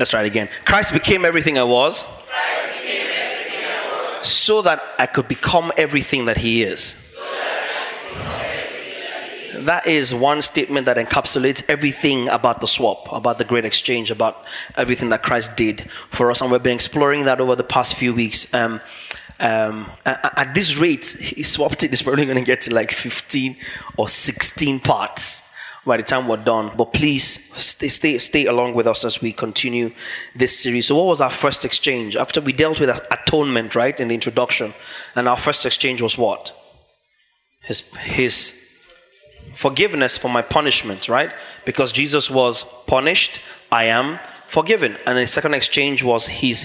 Let's try it again. Christ became everything I was, so that I could become everything that He is. That is one statement that encapsulates everything about the swap, about the great exchange, about everything that Christ did for us. And we've been exploring that over the past few weeks. Um, um, at this rate, he swapped it. It's probably going to get to like 15 or 16 parts by the time we're done. But please stay, stay, stay along with us as we continue this series. So, what was our first exchange? After we dealt with atonement, right, in the introduction, and our first exchange was what? His, his forgiveness for my punishment, right? Because Jesus was punished, I am forgiven. And the second exchange was his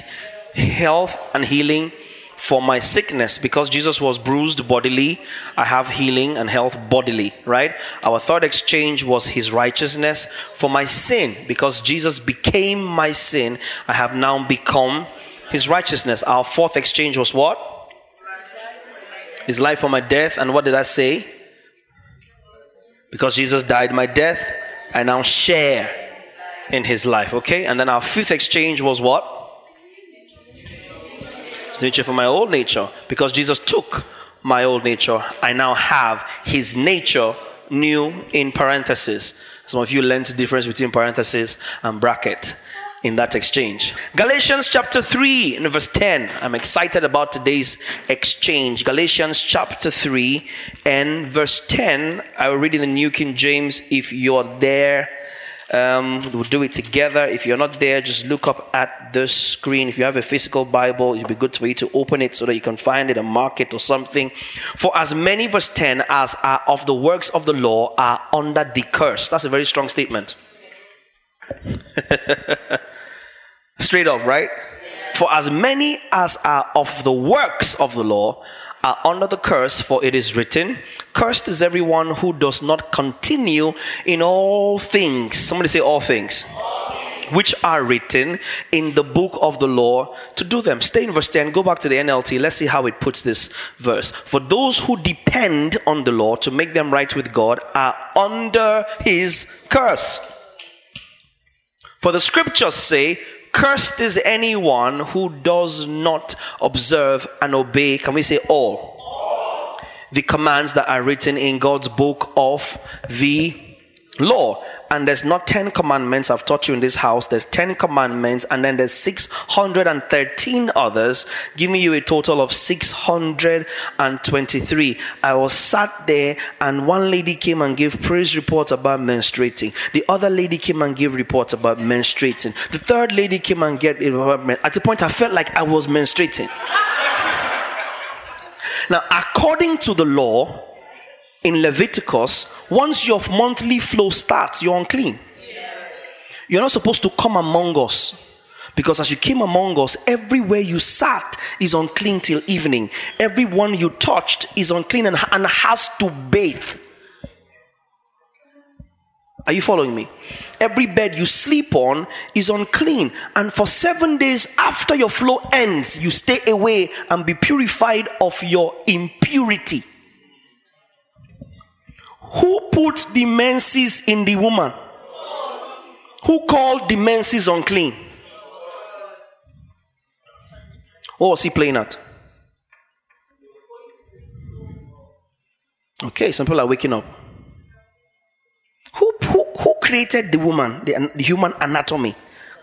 health and healing for my sickness because Jesus was bruised bodily, I have healing and health bodily, right? Our third exchange was his righteousness for my sin because Jesus became my sin, I have now become his righteousness. Our fourth exchange was what? His life for my death. And what did I say? Because Jesus died my death, I now share in his life, okay? And then our fifth exchange was what? His nature for my old nature. Because Jesus took my old nature, I now have his nature new in parentheses. Some of you learned the difference between parentheses and bracket in that exchange. Galatians chapter 3 and verse 10. I'm excited about today's exchange. Galatians chapter 3 and verse 10. I will read in the New King James if you're there. Um, we'll do it together. If you're not there, just look up at the screen. If you have a physical Bible, it'd be good for you to open it so that you can find it and mark it or something. For as many, verse 10, as are of the works of the law are under the curse. That's a very strong statement. Straight up, right? For as many as are of the works of the law are under the curse, for it is written, Cursed is everyone who does not continue in all things. Somebody say, All things. Which are written in the book of the law to do them. Stay in verse 10, go back to the NLT. Let's see how it puts this verse. For those who depend on the law to make them right with God are under his curse. For the scriptures say, Cursed is anyone who does not observe and obey. Can we say all? The commands that are written in God's book of the law and there's not 10 commandments I've taught you in this house. There's 10 commandments, and then there's 613 others, giving you a total of 623. I was sat there, and one lady came and gave praise reports about menstruating. The other lady came and gave reports about menstruating. The third lady came and get at the point I felt like I was menstruating. now, according to the law, in Leviticus, once your monthly flow starts, you're unclean. You're not supposed to come among us. Because as you came among us, everywhere you sat is unclean till evening. Everyone you touched is unclean and, and has to bathe. Are you following me? Every bed you sleep on is unclean. And for seven days after your flow ends, you stay away and be purified of your impurity. Who put the menses in the woman? Who called the menses unclean? Oh, what was he playing at? Okay, some people are waking up. Who, who, who created the woman, the, the human anatomy?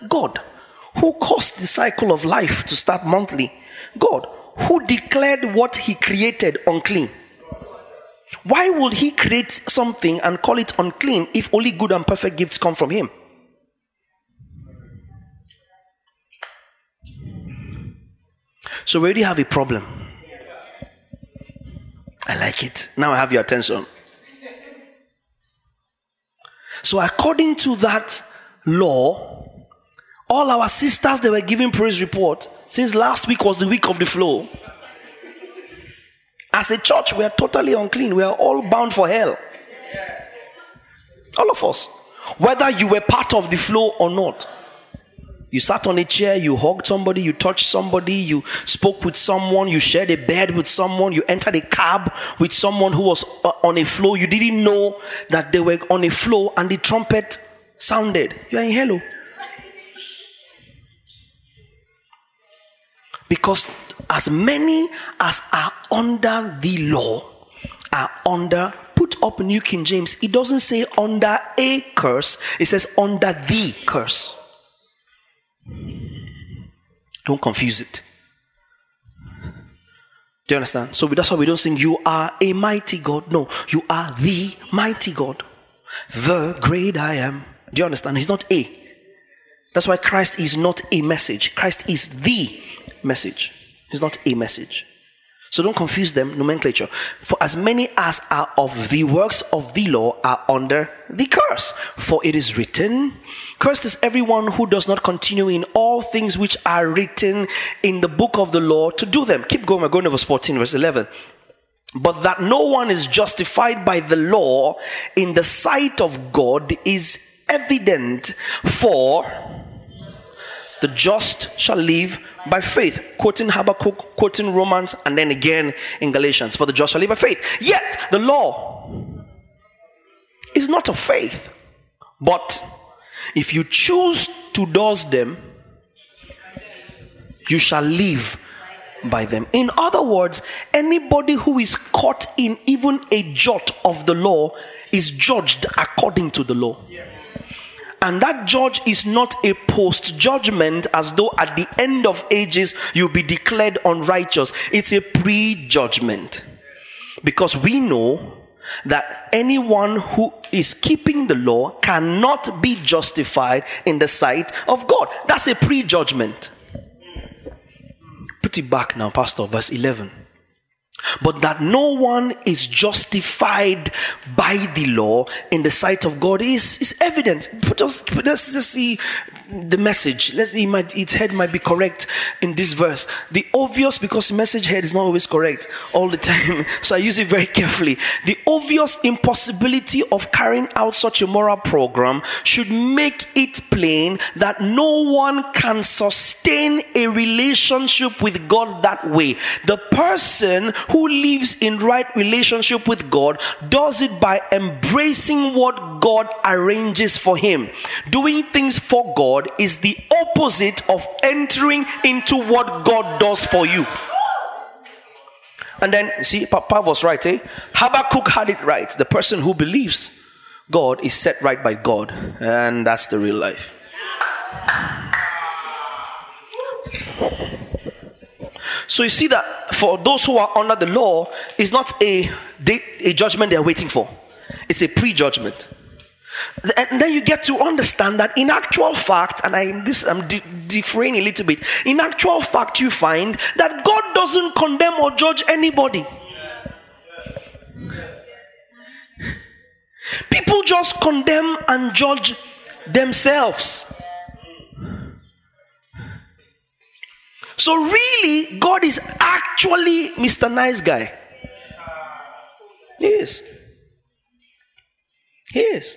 God. Who caused the cycle of life to start monthly? God. Who declared what he created unclean? Why would he create something and call it unclean if only good and perfect gifts come from him? So we already have a problem. I like it. Now I have your attention. So, according to that law, all our sisters they were giving praise report since last week was the week of the flow. As a church, we are totally unclean. We are all bound for hell. All of us. Whether you were part of the flow or not. You sat on a chair, you hugged somebody, you touched somebody, you spoke with someone, you shared a bed with someone, you entered a cab with someone who was uh, on a flow. You didn't know that they were on a flow and the trumpet sounded. You are in hello. Because as many as are under the law are under put up New King James, it doesn't say under a curse, it says under the curse. Don't confuse it. Do you understand? So that's why we don't sing, You are a mighty God. No, you are the mighty God. The great I am. Do you understand? He's not a. That's why Christ is not a message. Christ is the message. He's not a message. So don't confuse them, nomenclature. For as many as are of the works of the law are under the curse. For it is written, Cursed is everyone who does not continue in all things which are written in the book of the law to do them. Keep going, we're going to verse 14, verse 11 but that no one is justified by the law in the sight of God is evident for the just shall live by faith. Quoting Habakkuk, quoting Romans, and then again in Galatians. For the just shall live by faith. Yet the law is not of faith. But if you choose to do them, you shall live by them. In other words, anybody who is caught in even a jot of the law is judged according to the law. Yes. And that judge is not a post judgment as though at the end of ages you'll be declared unrighteous. It's a pre judgment. Because we know that anyone who is keeping the law cannot be justified in the sight of God. That's a pre judgment. Put it back now, Pastor, verse 11 but that no one is justified by the law in the sight of God is, is evident. Us, let's just see the message. Let's be, might, its head might be correct in this verse. The obvious, because message head is not always correct all the time, so I use it very carefully. The obvious impossibility of carrying out such a moral program should make it plain that no one can sustain a relationship with God that way. The person who lives in right relationship with God does it by embracing what God arranges for him. Doing things for God God is the opposite of entering into what God does for you. And then, see, Papa was right, eh? Habakkuk had it right. The person who believes God is set right by God. And that's the real life. So you see that for those who are under the law, it's not a, a judgment they're waiting for, it's a prejudgment. And then you get to understand that in actual fact, and I this I'm de- a little bit. In actual fact, you find that God doesn't condemn or judge anybody. People just condemn and judge themselves. So really, God is actually Mr. Nice Guy. He is. He is.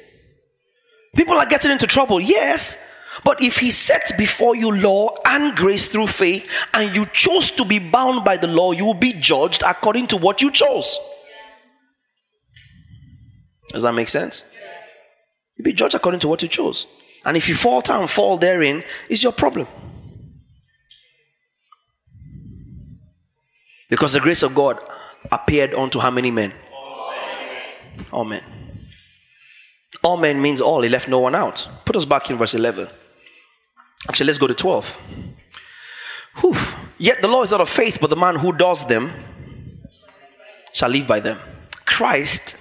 People are getting into trouble, yes. But if he sets before you law and grace through faith, and you chose to be bound by the law, you will be judged according to what you chose. Does that make sense? You'll be judged according to what you chose. And if you falter and fall therein, it's your problem. Because the grace of God appeared unto how many men? All men. All men means all. He left no one out. Put us back in verse 11. Actually, let's go to 12. Whew. Yet the law is not of faith, but the man who does them shall live by them. Christ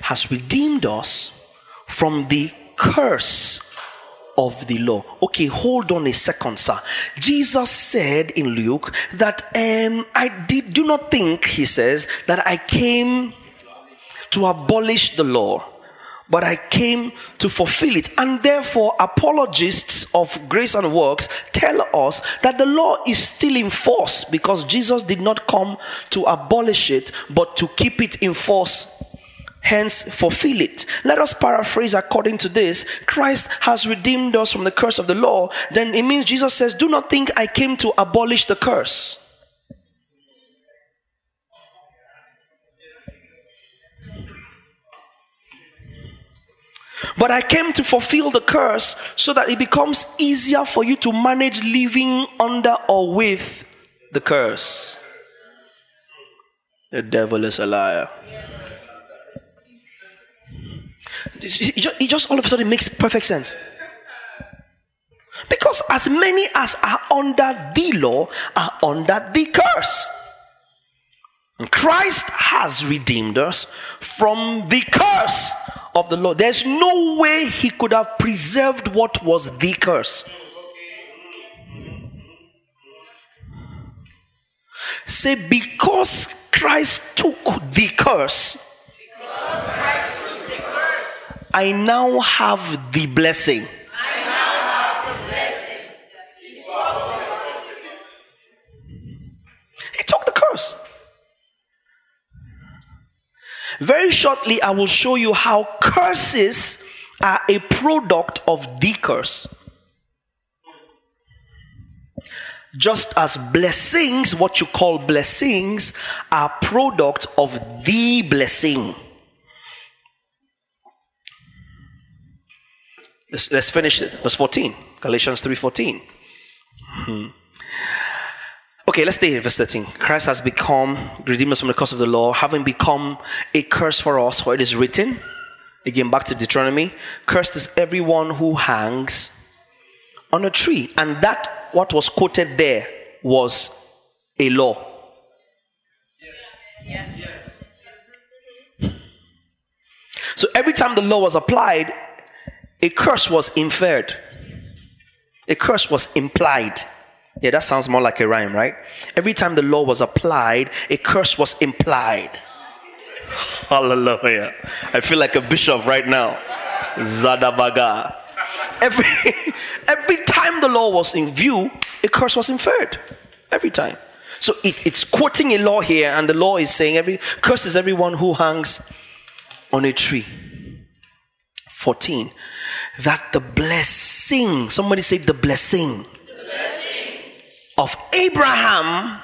has redeemed us from the curse of the law. Okay, hold on a second, sir. Jesus said in Luke that um, I did do not think, he says, that I came to abolish the law but I came to fulfill it. And therefore, apologists of grace and works tell us that the law is still in force because Jesus did not come to abolish it, but to keep it in force hence fulfill it. Let us paraphrase according to this Christ has redeemed us from the curse of the law. Then it means Jesus says, Do not think I came to abolish the curse. But I came to fulfill the curse so that it becomes easier for you to manage living under or with the curse. The devil is a liar. It just all of a sudden makes perfect sense. Because as many as are under the law are under the curse. And Christ has redeemed us from the curse of the law. There's no way he could have preserved what was the curse. Say, because Christ took the curse, I now have the blessing. Very shortly, I will show you how curses are a product of the curse. Just as blessings, what you call blessings, are product of the blessing. Let's, let's finish it. Verse 14. Galatians 3.14. Hmm. Okay, let's stay in verse 13. Christ has become, redeemed us from the curse of the law, having become a curse for us, for it is written, again back to Deuteronomy, cursed is everyone who hangs on a tree. And that, what was quoted there, was a law. Yes. So every time the law was applied, a curse was inferred, a curse was implied. Yeah, that sounds more like a rhyme, right? Every time the law was applied, a curse was implied. Hallelujah. I feel like a bishop right now. Zadabaga. Every, every time the law was in view, a curse was inferred. Every time. So if it's quoting a law here, and the law is saying every curse is everyone who hangs on a tree. 14 that the blessing, somebody say the blessing, the blessing. Of Abraham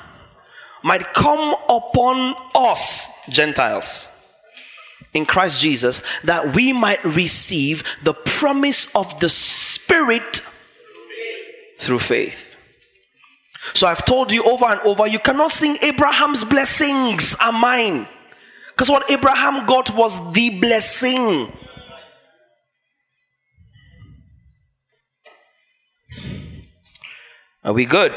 might come upon us, Gentiles, in Christ Jesus, that we might receive the promise of the Spirit through faith. So I've told you over and over, you cannot sing Abraham's blessings are mine. Because what Abraham got was the blessing. Are we good?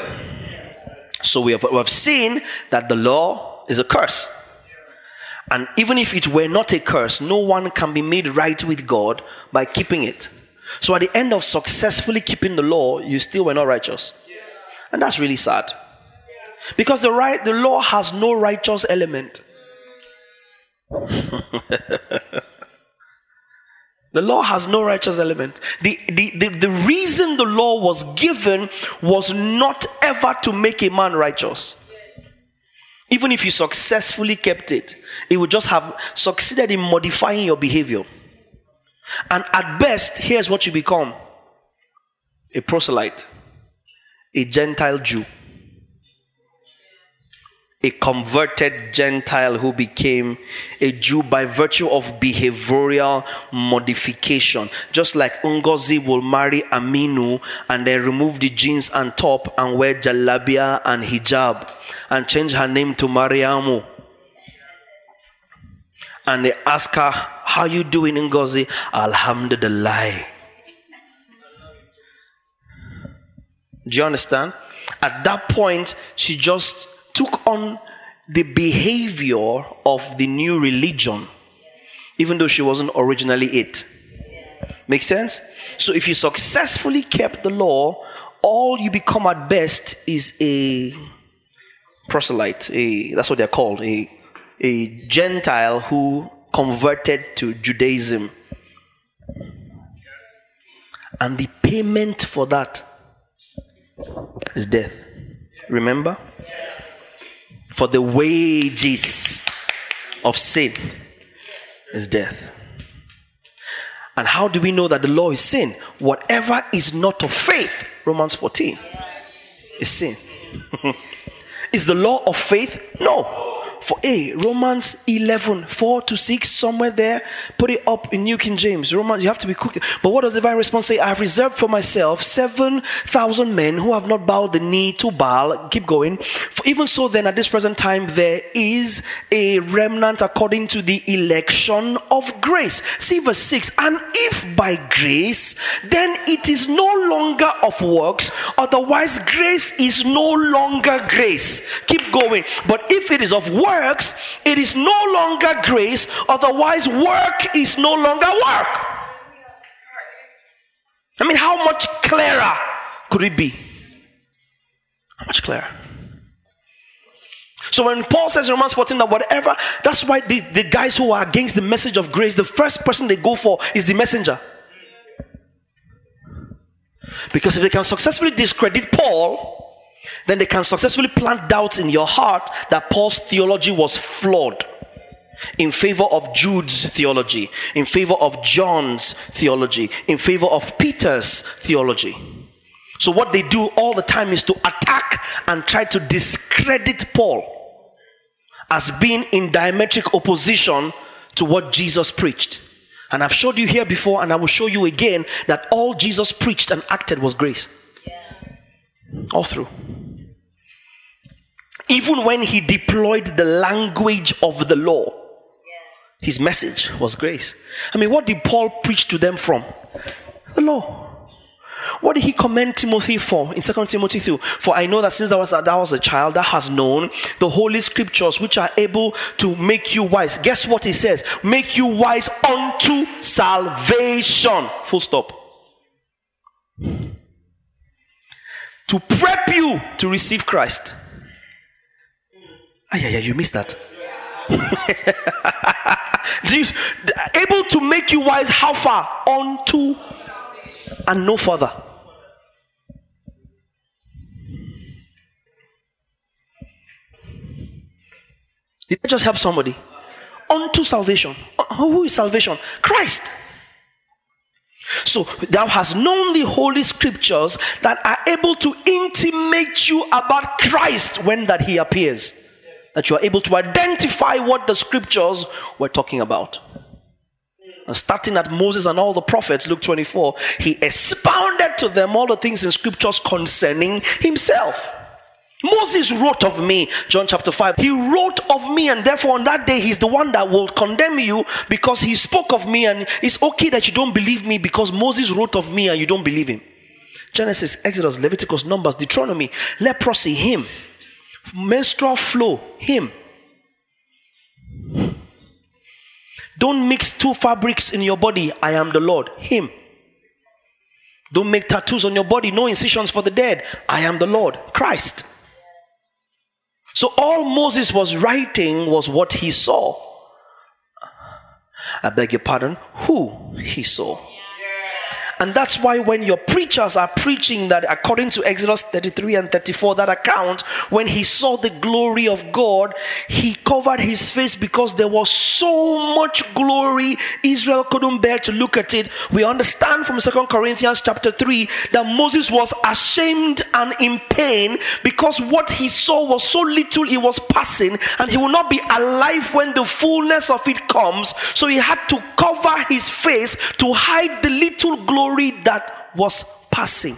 So we have, we have seen that the law is a curse. And even if it were not a curse, no one can be made right with God by keeping it. So at the end of successfully keeping the law, you still were not righteous. And that's really sad. Because the right the law has no righteous element. The law has no righteous element. The, the, the, the, reason the law was given was not ever to make a man righteous. Even if you successfully kept it, it would just have succeeded in modifying your behavior. And at best, here's what you become a proselyte, a Gentile Jew a converted Gentile who became a Jew by virtue of behavioral modification. Just like Ngozi will marry Aminu and then remove the jeans and top and wear jalabia and hijab and change her name to Mariamu. And they ask her, How you doing, Ngozi? Alhamdulillah. Do you understand? At that point, she just took on the behavior of the new religion, even though she wasn't originally it. Make sense? So if you successfully kept the law, all you become at best is a proselyte. A, that's what they're called. A, a Gentile who converted to Judaism. And the payment for that is death. Remember? For the wages of sin is death. And how do we know that the law is sin? Whatever is not of faith, Romans 14, is sin. is the law of faith? No for a Romans 11, 4 to 6, somewhere there. Put it up in New King James. Romans, you have to be quick. But what does the divine response say? I have reserved for myself 7,000 men who have not bowed the knee to Baal. Keep going. For even so, then, at this present time, there is a remnant according to the election of grace. See verse 6. And if by grace, then it is no longer of works, otherwise, grace is no longer grace. Keep going. But if it is of works, works, it is no longer grace, otherwise, work is no longer work. I mean, how much clearer could it be? How much clearer? So when Paul says in Romans 14 that whatever, that's why the, the guys who are against the message of grace, the first person they go for is the messenger. Because if they can successfully discredit Paul, then they can successfully plant doubts in your heart that Paul's theology was flawed in favor of Jude's theology, in favor of John's theology, in favor of Peter's theology. So, what they do all the time is to attack and try to discredit Paul as being in diametric opposition to what Jesus preached. And I've showed you here before, and I will show you again that all Jesus preached and acted was grace. All through. Even when he deployed the language of the law, his message was grace. I mean, what did Paul preach to them from? The law. What did he commend Timothy for in 2 Timothy 2? For I know that since thou was, was a child, thou hast known the holy scriptures which are able to make you wise. Guess what he says? Make you wise unto salvation. Full stop. To prep you to receive Christ. Ah, yeah, yeah, you missed that. able to make you wise how far? Unto and no further. Did I just help somebody? Unto salvation. Uh, who is salvation? Christ. So thou hast known the holy scriptures that are able to intimate you about Christ when that he appears that you are able to identify what the scriptures were talking about. And starting at Moses and all the prophets, Luke 24, he expounded to them all the things in scriptures concerning himself. Moses wrote of me, John chapter 5. He wrote of me, and therefore on that day, he's the one that will condemn you because he spoke of me, and it's okay that you don't believe me because Moses wrote of me and you don't believe him. Genesis, Exodus, Leviticus, Numbers, Deuteronomy, leprosy, him menstrual flow, him. Don't mix two fabrics in your body. I am the Lord, him. Don't make tattoos on your body, no incisions for the dead. I am the Lord, Christ. So all Moses was writing was what he saw. I beg your pardon, who he saw. And that's why when your preachers are preaching that according to Exodus 33 and 34, that account, when he saw the glory of God, he covered his face because there was so much glory, Israel couldn't bear to look at it. We understand from Second Corinthians chapter 3 that Moses was ashamed and in pain because what he saw was so little, he was passing, and he will not be alive when the fullness of it comes. So he had to cover his face to hide the little glory glory that was passing.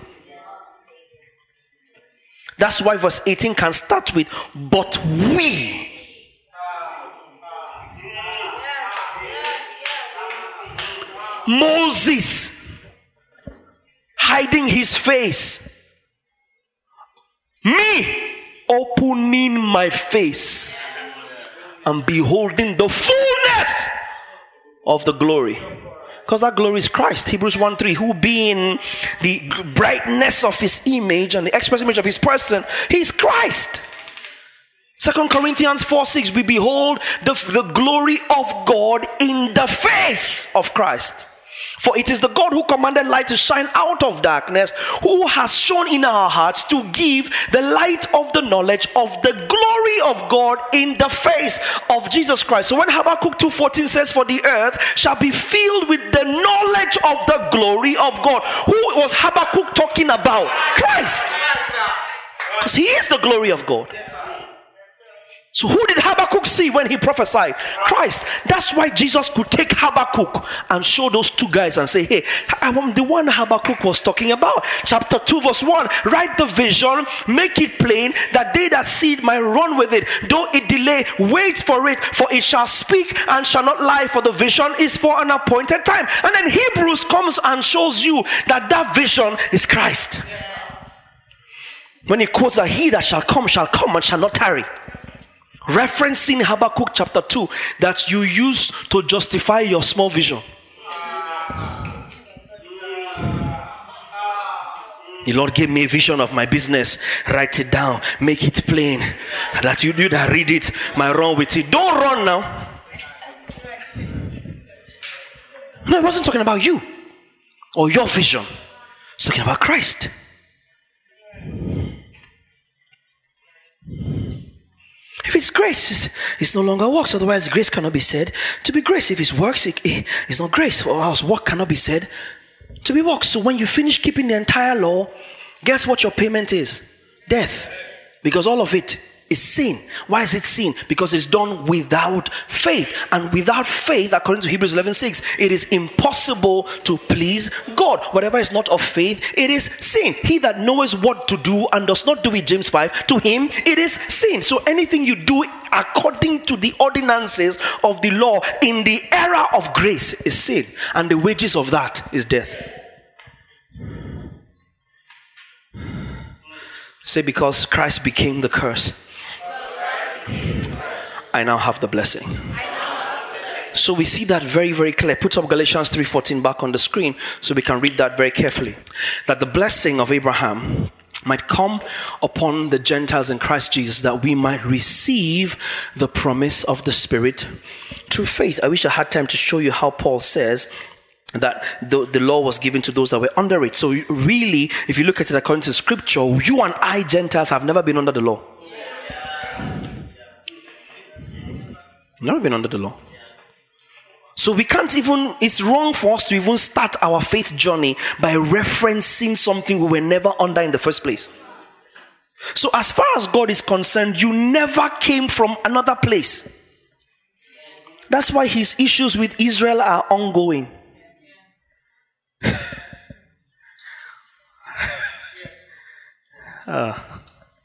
That's why verse 18 can start with, but we. Moses hiding his face. Me opening my face and beholding the fullness of the glory because that glory is Christ. Hebrews 1 3, who being the brightness of his image and the express image of his person, he's Christ. Second Corinthians 4 6, we behold the, the glory of God in the face of Christ. For it is the God who commanded light to shine out of darkness, who has shown in our hearts to give the light of the knowledge of the glory of God in the face of Jesus Christ. So when Habakkuk 2:14 says, For the earth shall be filled with the knowledge of the glory of God. Who was Habakkuk talking about? Christ. Because he is the glory of God. So, who did Habakkuk see when he prophesied? Christ. That's why Jesus could take Habakkuk and show those two guys and say, Hey, I'm the one Habakkuk was talking about. Chapter 2, verse 1 Write the vision, make it plain, that they that see it might run with it. Though it delay, wait for it, for it shall speak and shall not lie, for the vision is for an appointed time. And then Hebrews comes and shows you that that vision is Christ. When he quotes that he that shall come shall come and shall not tarry referencing Habakkuk chapter 2 that you use to justify your small vision. The Lord gave me a vision of my business. Write it down, make it plain. That you do that read it, my run with it. Don't run now. No, it wasn't talking about you or your vision. It's talking about Christ. Grace, it's, no longer works. Otherwise, grace cannot be said to be grace. If it's works, it, it's not grace. Or else, work cannot be said to be works. So when you finish keeping the entire law, guess what your payment is? Death. Because all of it is sin. Why is it sin? Because it's done without faith. And without faith, according to Hebrews 11 6, it is impossible to please God. Whatever is not of faith, it is sin. He that knows what to do and does not do it, James 5, to him it is sin. So anything you do according to the ordinances of the law in the era of grace is sin. And the wages of that is death. Say, because Christ became the curse I now have the blessing. So we see that very, very clear. Put up Galatians 3:14 back on the screen so we can read that very carefully. That the blessing of Abraham might come upon the Gentiles in Christ Jesus, that we might receive the promise of the Spirit through faith. I wish I had time to show you how Paul says that the, the law was given to those that were under it. So, really, if you look at it according to scripture, you and I, Gentiles, have never been under the law. Never been under the law. So we can't even, it's wrong for us to even start our faith journey by referencing something we were never under in the first place. So, as far as God is concerned, you never came from another place. That's why his issues with Israel are ongoing. uh,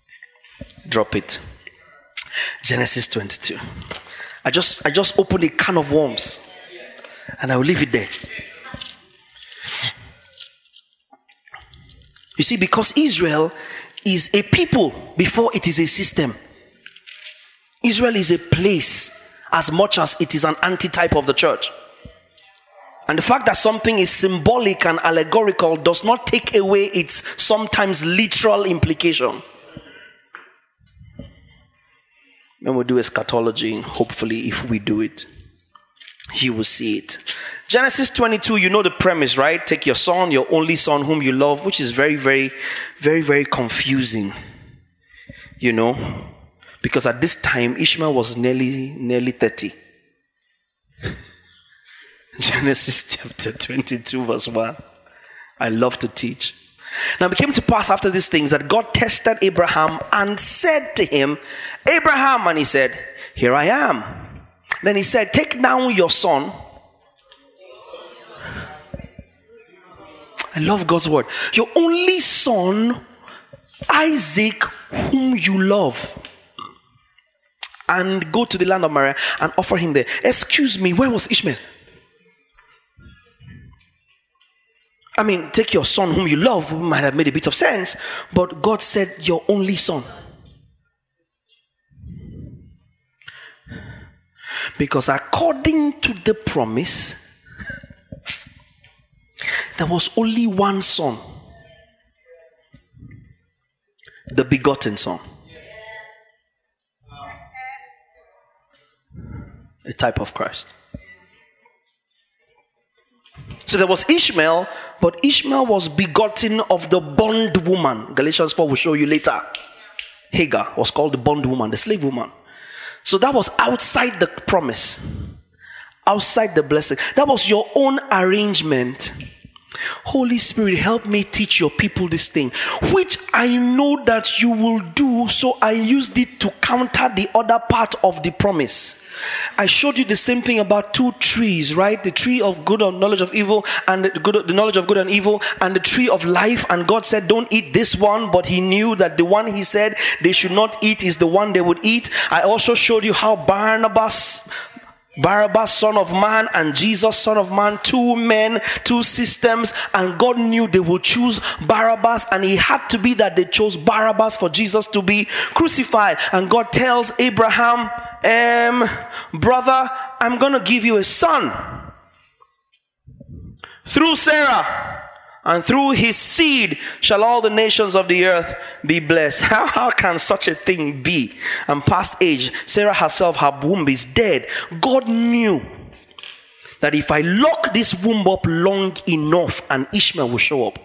drop it. Genesis 22. I just I just opened a can of worms and I will leave it there. You see, because Israel is a people before it is a system. Israel is a place as much as it is an antitype of the church. And the fact that something is symbolic and allegorical does not take away its sometimes literal implication when we do eschatology, hopefully, if we do it, you will see it. Genesis 22, you know the premise, right? Take your son, your only son, whom you love, which is very, very, very, very confusing. You know, because at this time Ishmael was nearly, nearly 30. Genesis chapter 22, verse 1. I love to teach. Now it came to pass after these things that God tested Abraham and said to him, Abraham, and he said, Here I am. Then he said, Take down your son. I love God's word. Your only son, Isaac, whom you love. And go to the land of Moriah and offer him there. Excuse me, where was Ishmael? I mean, take your son whom you love, might have made a bit of sense, but God said, Your only son. Because according to the promise, there was only one son the begotten son. A type of Christ. So there was Ishmael, but Ishmael was begotten of the bondwoman. Galatians 4 will show you later. Hagar was called the bondwoman, the slave woman. So that was outside the promise, outside the blessing. That was your own arrangement. Holy Spirit, help me teach your people this thing, which I know that you will do. So I used it to counter the other part of the promise. I showed you the same thing about two trees, right? The tree of good and knowledge of evil, and the, good, the knowledge of good and evil, and the tree of life. And God said, Don't eat this one, but He knew that the one He said they should not eat is the one they would eat. I also showed you how Barnabas Barabbas, son of man, and Jesus, son of man, two men, two systems, and God knew they would choose Barabbas, and it had to be that they chose Barabbas for Jesus to be crucified. And God tells Abraham, um, brother, I'm gonna give you a son through Sarah and through his seed shall all the nations of the earth be blessed. How, how can such a thing be? And past age, Sarah herself, her womb is dead. God knew that if I lock this womb up long enough, and Ishmael will show up.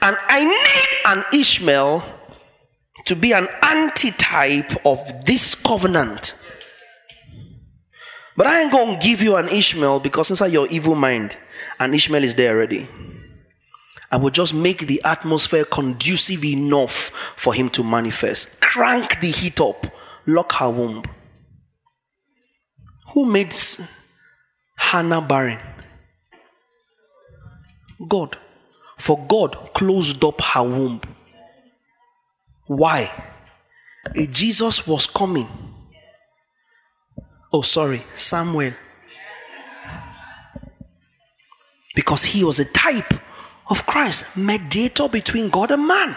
And I need an Ishmael to be an antitype of this covenant but I ain't gonna give you an Ishmael because inside your evil mind, an Ishmael is there already. I will just make the atmosphere conducive enough for him to manifest. Crank the heat up, lock her womb. Who made Hannah barren? God. For God closed up her womb. Why? Jesus was coming Oh, sorry, Samuel. Because he was a type of Christ, mediator between God and man.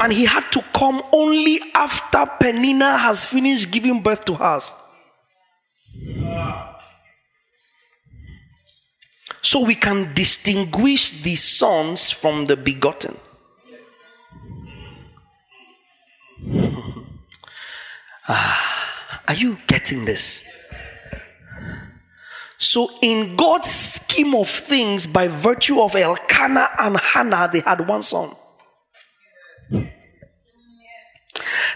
And he had to come only after Penina has finished giving birth to us. So we can distinguish the sons from the begotten. ah. Are you getting this? So, in God's scheme of things, by virtue of Elkanah and Hannah, they had one son.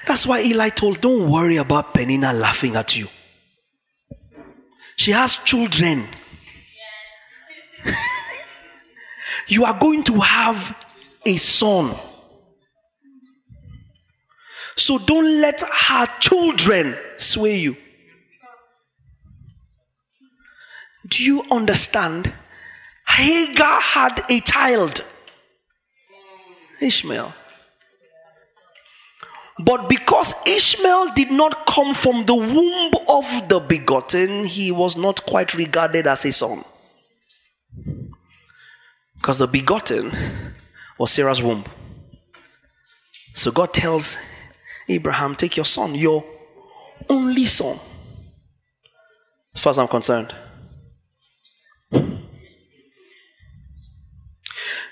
That's why Eli told, Don't worry about Penina laughing at you. She has children. you are going to have a son. So don't let her children sway you. Do you understand? Hagar had a child, Ishmael. But because Ishmael did not come from the womb of the begotten, he was not quite regarded as a son. Because the begotten was Sarah's womb. So God tells Abraham, take your son, your only son. As far as I'm concerned.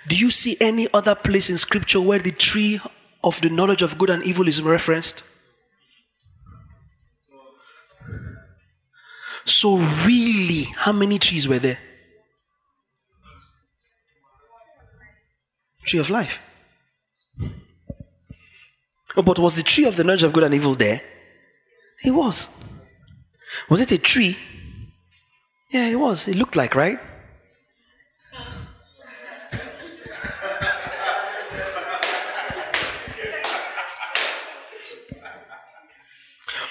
Do you see any other place in scripture where the tree of the knowledge of good and evil is referenced? So, really, how many trees were there? Tree of life. Oh, but was the tree of the knowledge of good and evil there? It was. Was it a tree? Yeah, it was. It looked like, right?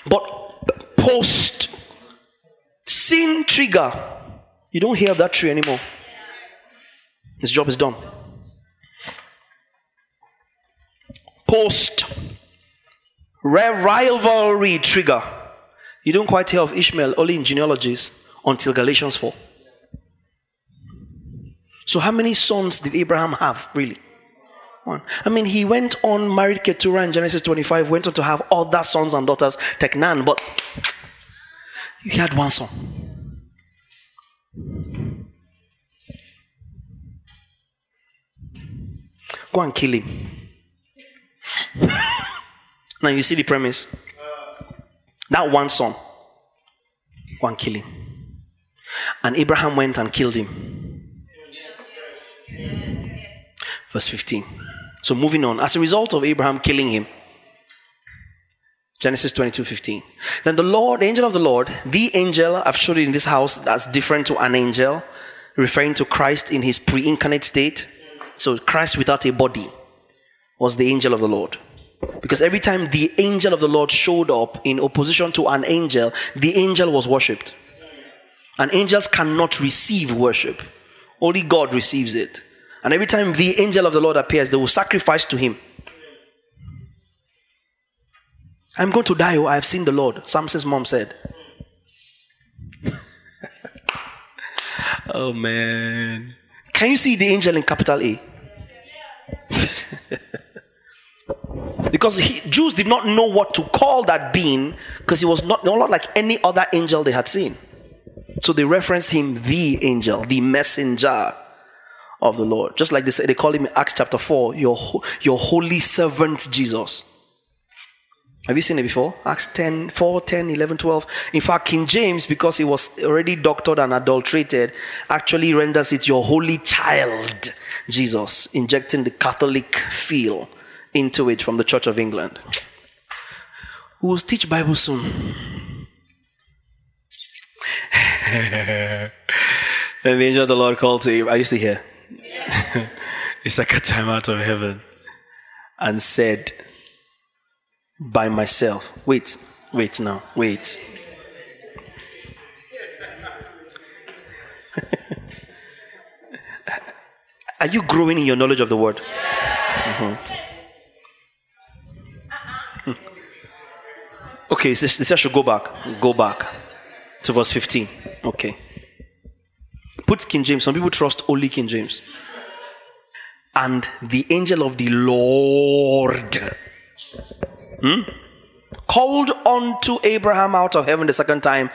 But post sin trigger, you don't hear that tree anymore. His job is done. Post rivalry trigger. You don't quite hear of Ishmael only in genealogies until Galatians 4. So, how many sons did Abraham have, really? One. I mean, he went on, married Keturah in Genesis 25, went on to have other sons and daughters, Teknan, but he had one son. Go and kill him. Now you see the premise. That one son, one killing. And Abraham went and killed him. Verse 15. So moving on. As a result of Abraham killing him, Genesis 22 15. Then the Lord, the angel of the Lord, the angel, I've showed you in this house that's different to an angel, referring to Christ in his pre incarnate state. So Christ without a body was the angel of the Lord. Because every time the angel of the Lord showed up in opposition to an angel, the angel was worshipped. And angels cannot receive worship, only God receives it. And every time the angel of the Lord appears, they will sacrifice to him. I'm going to die, oh, I have seen the Lord. Samson's mom said. oh man. Can you see the angel in capital A? because he, Jews did not know what to call that being because he was not, not like any other angel they had seen. So they referenced him the angel, the messenger of the Lord. Just like they say, they call him in Acts chapter 4, your, your holy servant Jesus. Have you seen it before? Acts 10, 4, 10, 11, 12. In fact, King James, because he was already doctored and adulterated, actually renders it your holy child, Jesus, injecting the Catholic feel into it from the Church of England. We will teach Bible soon. and the angel of the Lord called to him. Are you still here? Yeah. it's like a time out of heaven. And said, by myself. Wait, wait now, wait. Are you growing in your knowledge of the word? Mm-hmm. Okay, this I should go back. Go back to verse 15. Okay. Put King James. Some people trust only King James. And the angel of the Lord hmm, called unto Abraham out of heaven the second time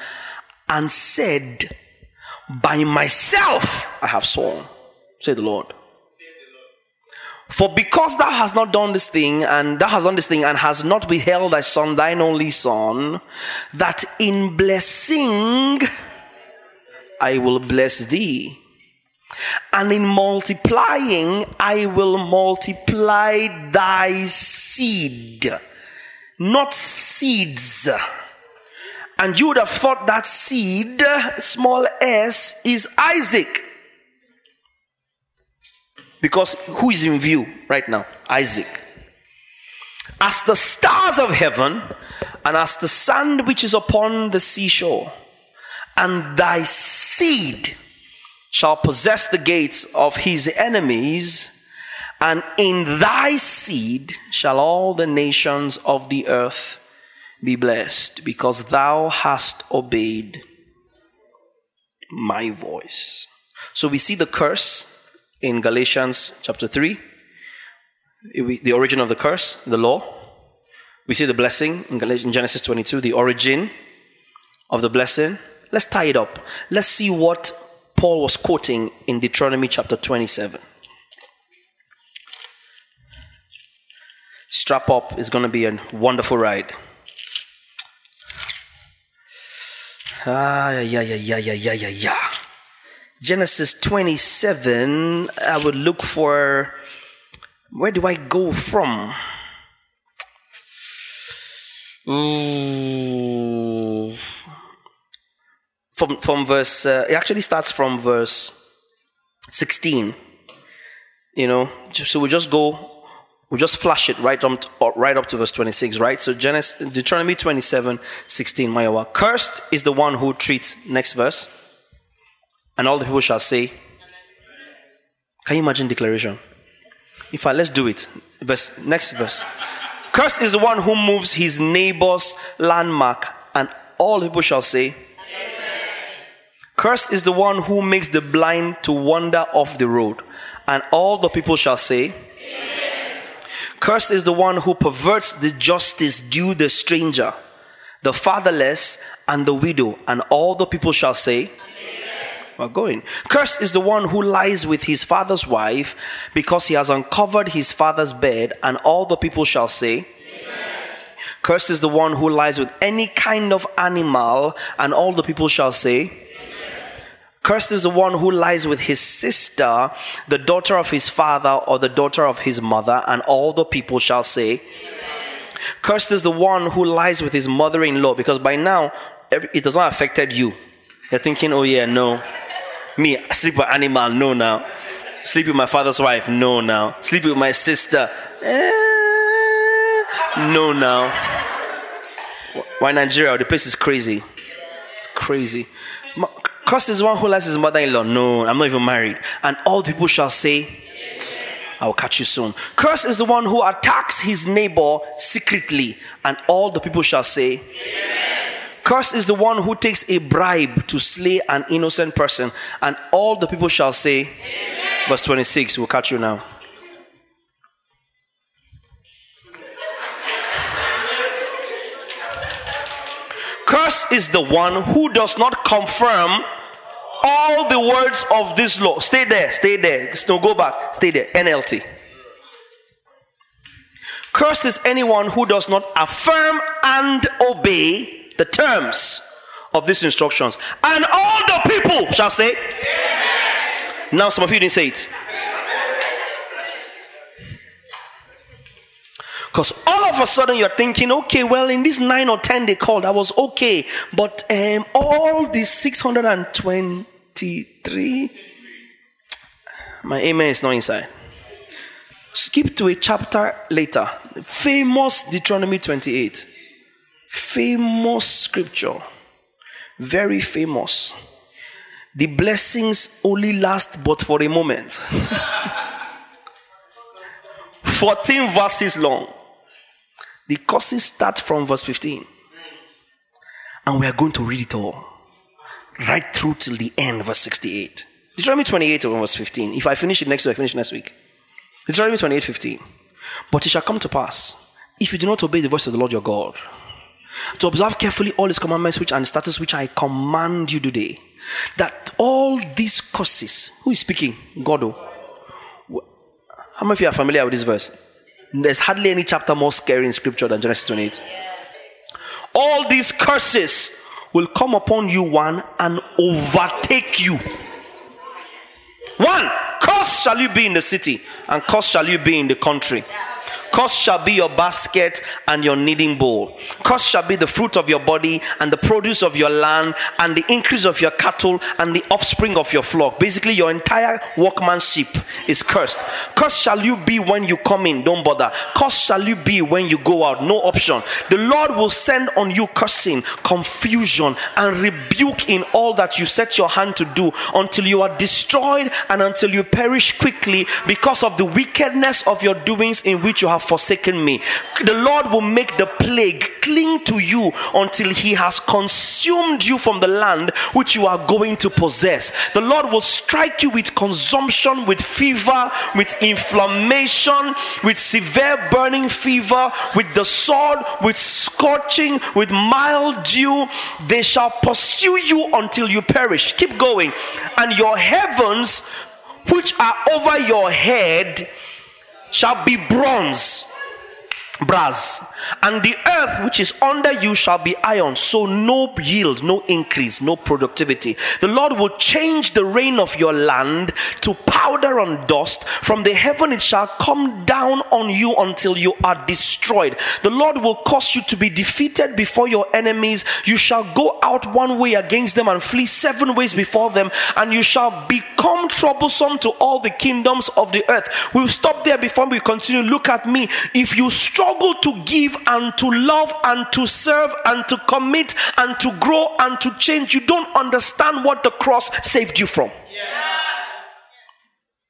and said, By myself I have sworn, say the Lord. For because thou hast not done this thing, and thou hast done this thing, and hast not withheld thy son, thine only son, that in blessing I will bless thee, and in multiplying I will multiply thy seed not seeds. And you would have thought that seed, small s, is Isaac. Because who is in view right now? Isaac. As the stars of heaven, and as the sand which is upon the seashore, and thy seed shall possess the gates of his enemies and in thy seed shall all the nations of the earth be blessed, because thou hast obeyed my voice. So we see the curse in Galatians chapter 3, the origin of the curse, the law. We see the blessing in Genesis 22, the origin of the blessing. Let's tie it up. Let's see what Paul was quoting in Deuteronomy chapter 27. strap up. It's going to be a wonderful ride. Ah, yeah, yeah, yeah, yeah, yeah, yeah, yeah. Genesis 27, I would look for where do I go from? Ooh. From, from verse, uh, it actually starts from verse 16. You know, so we just go we just flash it right up, to, right up to verse 26, right? So Genesis, Deuteronomy 27, 16, Mayawa. Cursed is the one who treats, next verse. And all the people shall say, can you imagine declaration? If I, let's do it. Verse, next verse. Cursed is the one who moves his neighbor's landmark, and all the people shall say. Cursed is the one who makes the blind to wander off the road, and all the people shall say, Cursed is the one who perverts the justice due the stranger, the fatherless, and the widow, and all the people shall say, we're going. Cursed is the one who lies with his father's wife because he has uncovered his father's bed, and all the people shall say, Amen. Cursed is the one who lies with any kind of animal, and all the people shall say, Cursed is the one who lies with his sister, the daughter of his father, or the daughter of his mother, and all the people shall say, Cursed is the one who lies with his mother in law, because by now it does not affected you. You're thinking, oh yeah, no. Me, sleep with animal, no now. Sleep with my father's wife, no now. Sleep with my sister, eh, no now. Why Nigeria? The place is crazy. It's crazy. Cursed is one who lies his mother in law. No, I'm not even married. And all the people shall say, I will catch you soon. Cursed is the one who attacks his neighbor secretly. And all the people shall say, Cursed is the one who takes a bribe to slay an innocent person. And all the people shall say, Verse 26, we'll catch you now. Cursed is the one who does not confirm all the words of this law. Stay there, stay there. No, go back. Stay there. NLT. Cursed is anyone who does not affirm and obey the terms of these instructions. And all the people shall say. Now, some of you didn't say it. Because all of a sudden you're thinking, okay, well, in this nine or ten they called, I was okay. But um, all these 623, my amen is not inside. Skip to a chapter later. Famous Deuteronomy 28. Famous scripture. Very famous. The blessings only last but for a moment. 14 verses long. The courses start from verse 15. And we are going to read it all. Right through till the end, verse 68. Deuteronomy 28 verse 15. If I finish it next week, I finish next week. Deuteronomy 28 15. But it shall come to pass, if you do not obey the voice of the Lord your God, to observe carefully all his commandments which and statutes which I command you today, that all these curses, who is speaking? God. Oh. How many of you are familiar with this verse? There's hardly any chapter more scary in scripture than Genesis 28. All these curses will come upon you, one, and overtake you. One, curse shall you be in the city, and curse shall you be in the country. Cause shall be your basket and your kneading bowl. Cursed shall be the fruit of your body and the produce of your land and the increase of your cattle and the offspring of your flock. Basically, your entire workmanship is cursed. Cursed shall you be when you come in, don't bother. Cursed shall you be when you go out, no option. The Lord will send on you cursing, confusion, and rebuke in all that you set your hand to do until you are destroyed and until you perish quickly because of the wickedness of your doings in which you have forsaken me. The Lord will make the plague cling to you until he has consumed you from the land which you are going to possess. The Lord will strike you with consumption, with fever, with inflammation, with severe burning fever, with the sword, with scorching, with mildew. They shall pursue you until you perish. Keep going. And your heavens, which are over your head, shall be bronze brass. And the earth which is under you shall be iron. So no yield no increase no productivity. The lord will change the rain of your land to powder and dust. From the heaven it shall come down on you until you are destroyed. The lord will cause you to be defeated before your enemies. You shall go out one way against them and flee seven ways before them. And you shall become troublesome to all the kingdoms of the earth. We'll stop there before we continue. Look at me. If you struggle to give and to love and to serve and to commit and to grow and to change, you don't understand what the cross saved you from.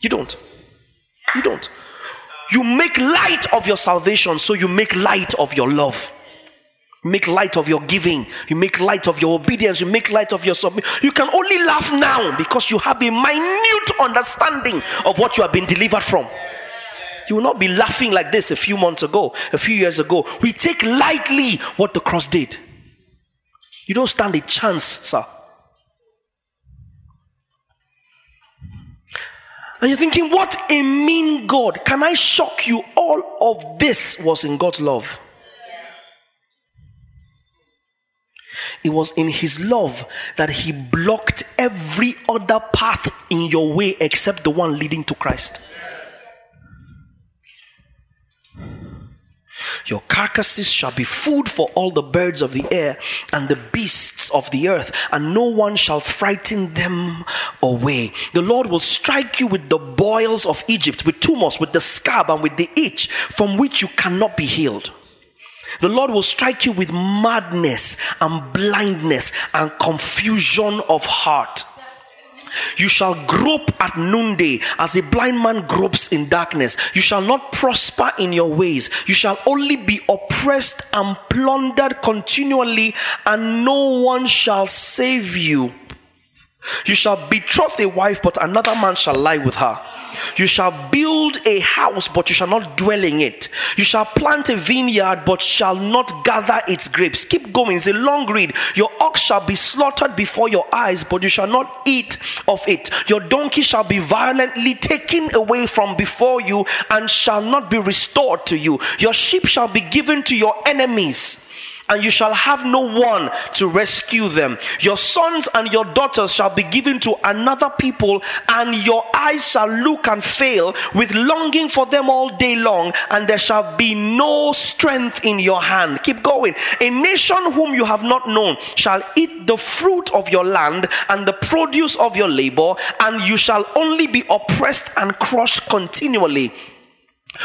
You don't. You don't. You make light of your salvation, so you make light of your love. You make light of your giving. You make light of your obedience. You make light of your submission. You can only laugh now because you have a minute understanding of what you have been delivered from. You will not be laughing like this a few months ago, a few years ago. We take lightly what the cross did. You don't stand a chance, sir. And you're thinking, what a mean God. Can I shock you? All of this was in God's love. it was in his love that he blocked every other path in your way except the one leading to Christ. Your carcasses shall be food for all the birds of the air and the beasts of the earth, and no one shall frighten them away. The Lord will strike you with the boils of Egypt, with tumors, with the scab, and with the itch from which you cannot be healed. The Lord will strike you with madness and blindness and confusion of heart. You shall grope at noonday as a blind man gropes in darkness. You shall not prosper in your ways. You shall only be oppressed and plundered continually, and no one shall save you. You shall betroth a wife, but another man shall lie with her. You shall build a house, but you shall not dwell in it. You shall plant a vineyard, but shall not gather its grapes. Keep going. It's a long read. Your ox shall be slaughtered before your eyes, but you shall not eat of it. Your donkey shall be violently taken away from before you and shall not be restored to you. Your sheep shall be given to your enemies and you shall have no one to rescue them. Your sons and your daughters shall be given to another people, and your eyes shall look and fail with longing for them all day long, and there shall be no strength in your hand. Keep going. A nation whom you have not known shall eat the fruit of your land and the produce of your labor, and you shall only be oppressed and crushed continually.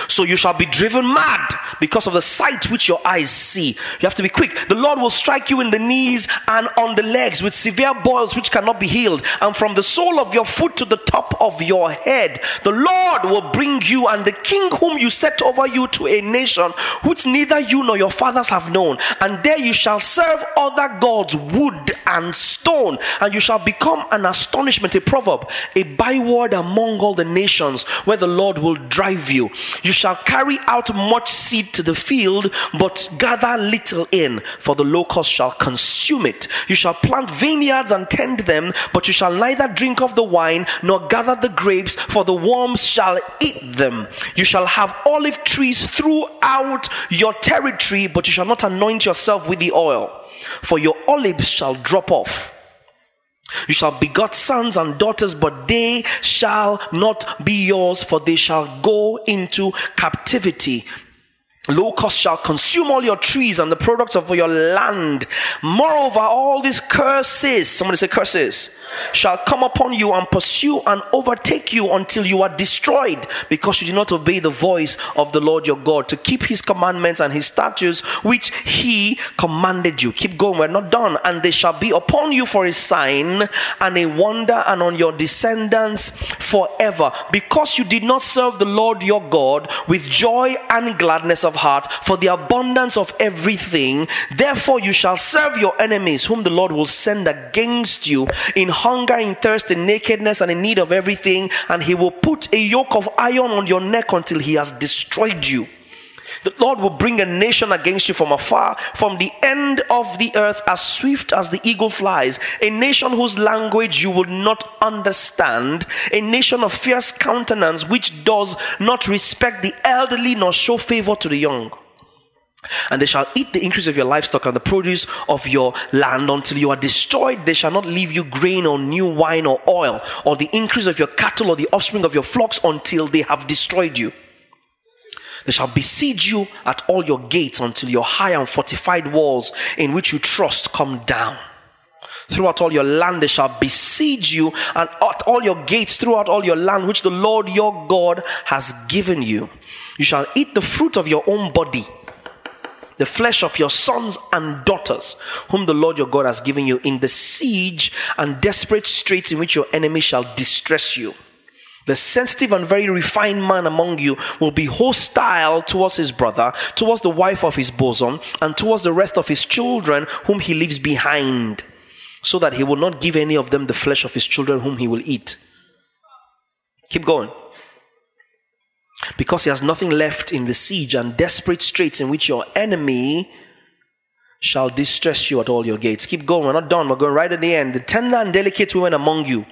So you shall be driven mad because of the sight which your eyes see. You have to be quick. The Lord will strike you in the knees and on the legs with severe boils which cannot be healed. And from the sole of your foot to the top of your head, the Lord will bring you and the king whom you set over you to a nation which neither you nor your fathers have known. And there you shall serve other gods, wood and stone. And you shall become an astonishment, a proverb, a byword among all the nations where the Lord will drive you. You shall carry out much seed to the field, but gather little in, for the locust shall consume it. You shall plant vineyards and tend them, but you shall neither drink of the wine nor gather the grapes, for the worms shall eat them. You shall have olive trees throughout your territory, but you shall not anoint yourself with the oil, for your olives shall drop off you shall begot sons and daughters, but they shall not be yours, for they shall go into captivity. Locusts shall consume all your trees and the products of your land. Moreover, all these curses, somebody say curses, shall come upon you and pursue and overtake you until you are destroyed because you did not obey the voice of the Lord your God to keep his commandments and his statutes which he commanded you. Keep going, we're not done. And they shall be upon you for a sign and a wonder and on your descendants forever because you did not serve the Lord your God with joy and gladness of heart for the abundance of everything. Therefore, you shall serve your enemies, whom the Lord will send against you in hunger, in thirst, in nakedness, and in need of everything. And he will put a yoke of iron on your neck until he has destroyed you. The Lord will bring a nation against you from afar, from the end of the earth, as swift as the eagle flies. A nation whose language you will not understand. A nation of fierce countenance, which does not respect the elderly nor show favor to the young. And they shall eat the increase of your livestock and the produce of your land until you are destroyed. They shall not leave you grain or new wine or oil, or the increase of your cattle or the offspring of your flocks until they have destroyed you. They shall besiege you at all your gates until your high and fortified walls in which you trust come down. Throughout all your land, they shall besiege you, and at all your gates throughout all your land, which the Lord your God has given you. You shall eat the fruit of your own body, the flesh of your sons and daughters, whom the Lord your God has given you, in the siege and desperate straits in which your enemy shall distress you. The sensitive and very refined man among you will be hostile towards his brother, towards the wife of his bosom, and towards the rest of his children whom he leaves behind, so that he will not give any of them the flesh of his children whom he will eat. Keep going. Because he has nothing left in the siege and desperate straits in which your enemy shall distress you at all your gates. Keep going. We're not done. We're going right at the end. The tender and delicate women among you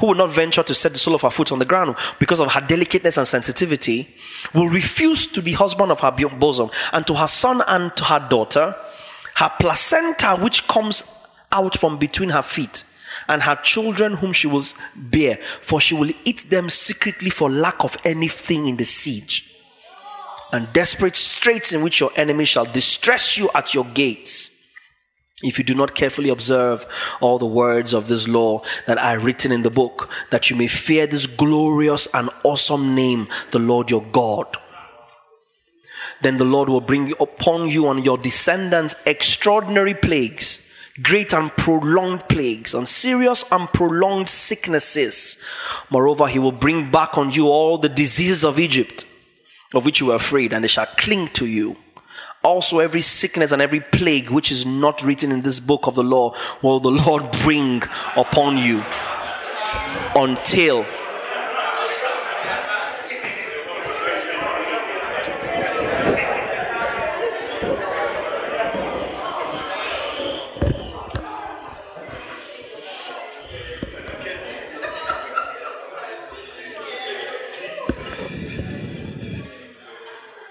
who will not venture to set the sole of her foot on the ground because of her delicateness and sensitivity, will refuse to be husband of her bosom, and to her son and to her daughter, her placenta which comes out from between her feet, and her children whom she will bear, for she will eat them secretly for lack of anything in the siege. And desperate straits in which your enemy shall distress you at your gates. If you do not carefully observe all the words of this law that are written in the book, that you may fear this glorious and awesome name, the Lord your God then the Lord will bring upon you and your descendants extraordinary plagues, great and prolonged plagues, and serious and prolonged sicknesses. Moreover, he will bring back on you all the diseases of Egypt, of which you were afraid, and they shall cling to you. Also, every sickness and every plague which is not written in this book of the law will the Lord bring upon you until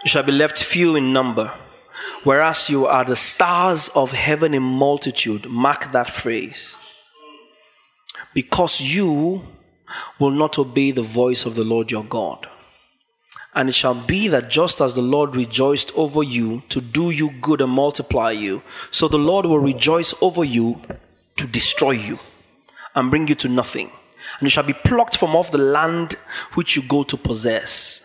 you shall be left few in number, whereas you are the stars of heaven in multitude. Mark that phrase. Because you will not obey the voice of the Lord your God. And it shall be that just as the Lord rejoiced over you to do you good and multiply you, so the Lord will rejoice over you to destroy you and bring you to nothing. And you shall be plucked from off the land which you go to possess.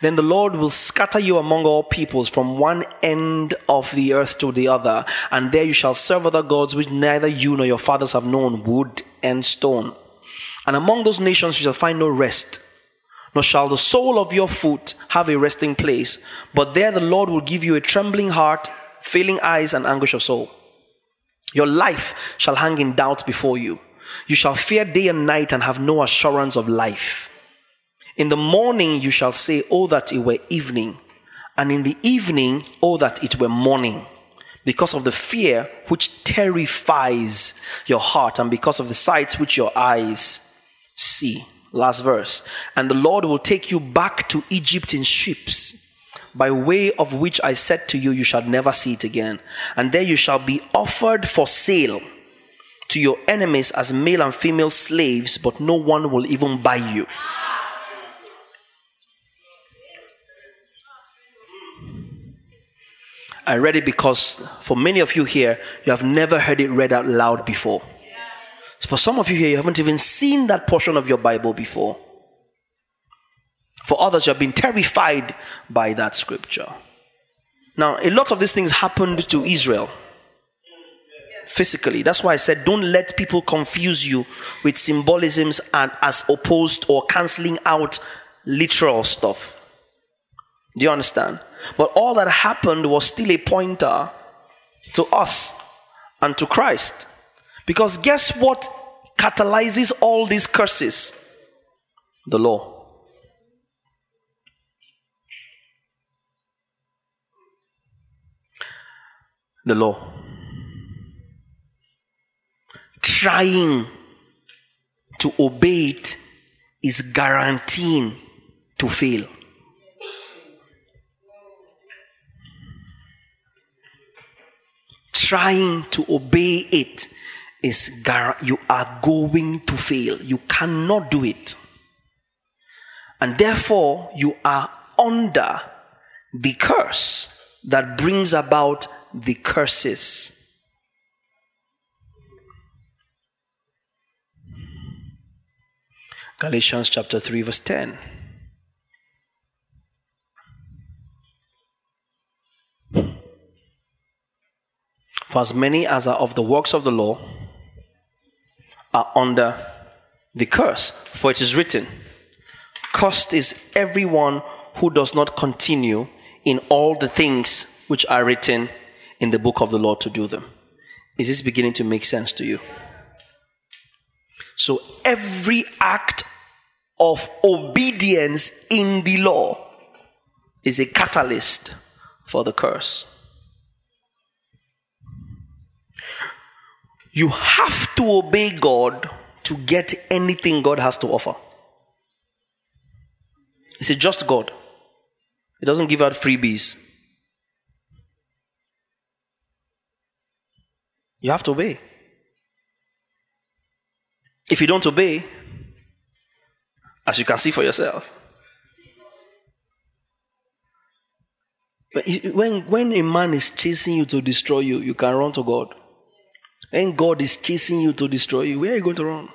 Then the Lord will scatter you among all peoples from one end of the earth to the other, and there you shall serve other gods which neither you nor your fathers have known, wood and stone. And among those nations you shall find no rest, nor shall the sole of your foot have a resting place, but there the Lord will give you a trembling heart, failing eyes, and anguish of soul. Your life shall hang in doubt before you. You shall fear day and night and have no assurance of life. In the morning you shall say, Oh, that it were evening. And in the evening, Oh, that it were morning. Because of the fear which terrifies your heart, and because of the sights which your eyes see. Last verse. And the Lord will take you back to Egypt in ships, by way of which I said to you, You shall never see it again. And there you shall be offered for sale to your enemies as male and female slaves, but no one will even buy you. I read it because for many of you here, you have never heard it read out loud before. For some of you here, you haven't even seen that portion of your Bible before. For others, you have been terrified by that scripture. Now, a lot of these things happened to Israel physically. That's why I said don't let people confuse you with symbolisms and as opposed or canceling out literal stuff. Do you understand? But all that happened was still a pointer to us and to Christ. Because guess what catalyzes all these curses? The law. The law. Trying to obey it is guaranteeing to fail. Trying to obey it is you are going to fail. You cannot do it. And therefore, you are under the curse that brings about the curses. Galatians chapter 3, verse 10. For as many as are of the works of the law are under the curse. For it is written, Cursed is everyone who does not continue in all the things which are written in the book of the law to do them. Is this beginning to make sense to you? So every act of obedience in the law is a catalyst for the curse. You have to obey God to get anything God has to offer. It's a just God. He doesn't give out freebies. You have to obey. If you don't obey, as you can see for yourself, when, when a man is chasing you to destroy you, you can run to God. When God is chasing you to destroy you, where are you going to run?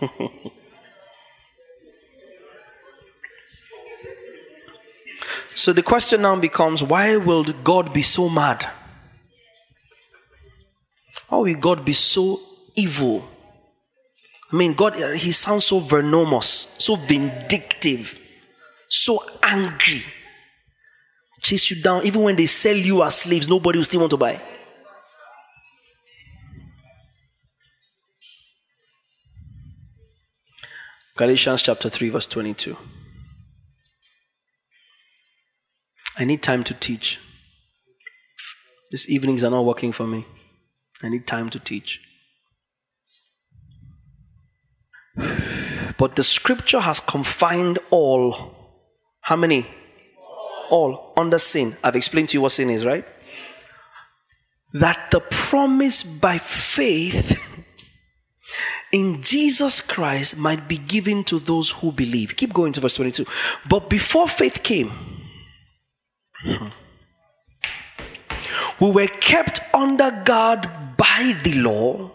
so the question now becomes why will God be so mad? Why will God be so evil? I mean, God, He sounds so venomous, so vindictive, so angry. Chase you down. Even when they sell you as slaves, nobody will still want to buy. Galatians chapter 3, verse 22. I need time to teach. These evenings are not working for me. I need time to teach. But the scripture has confined all. How many? All under sin. I've explained to you what sin is, right? That the promise by faith in Jesus Christ might be given to those who believe. Keep going to verse 22. But before faith came, we were kept under guard by the law,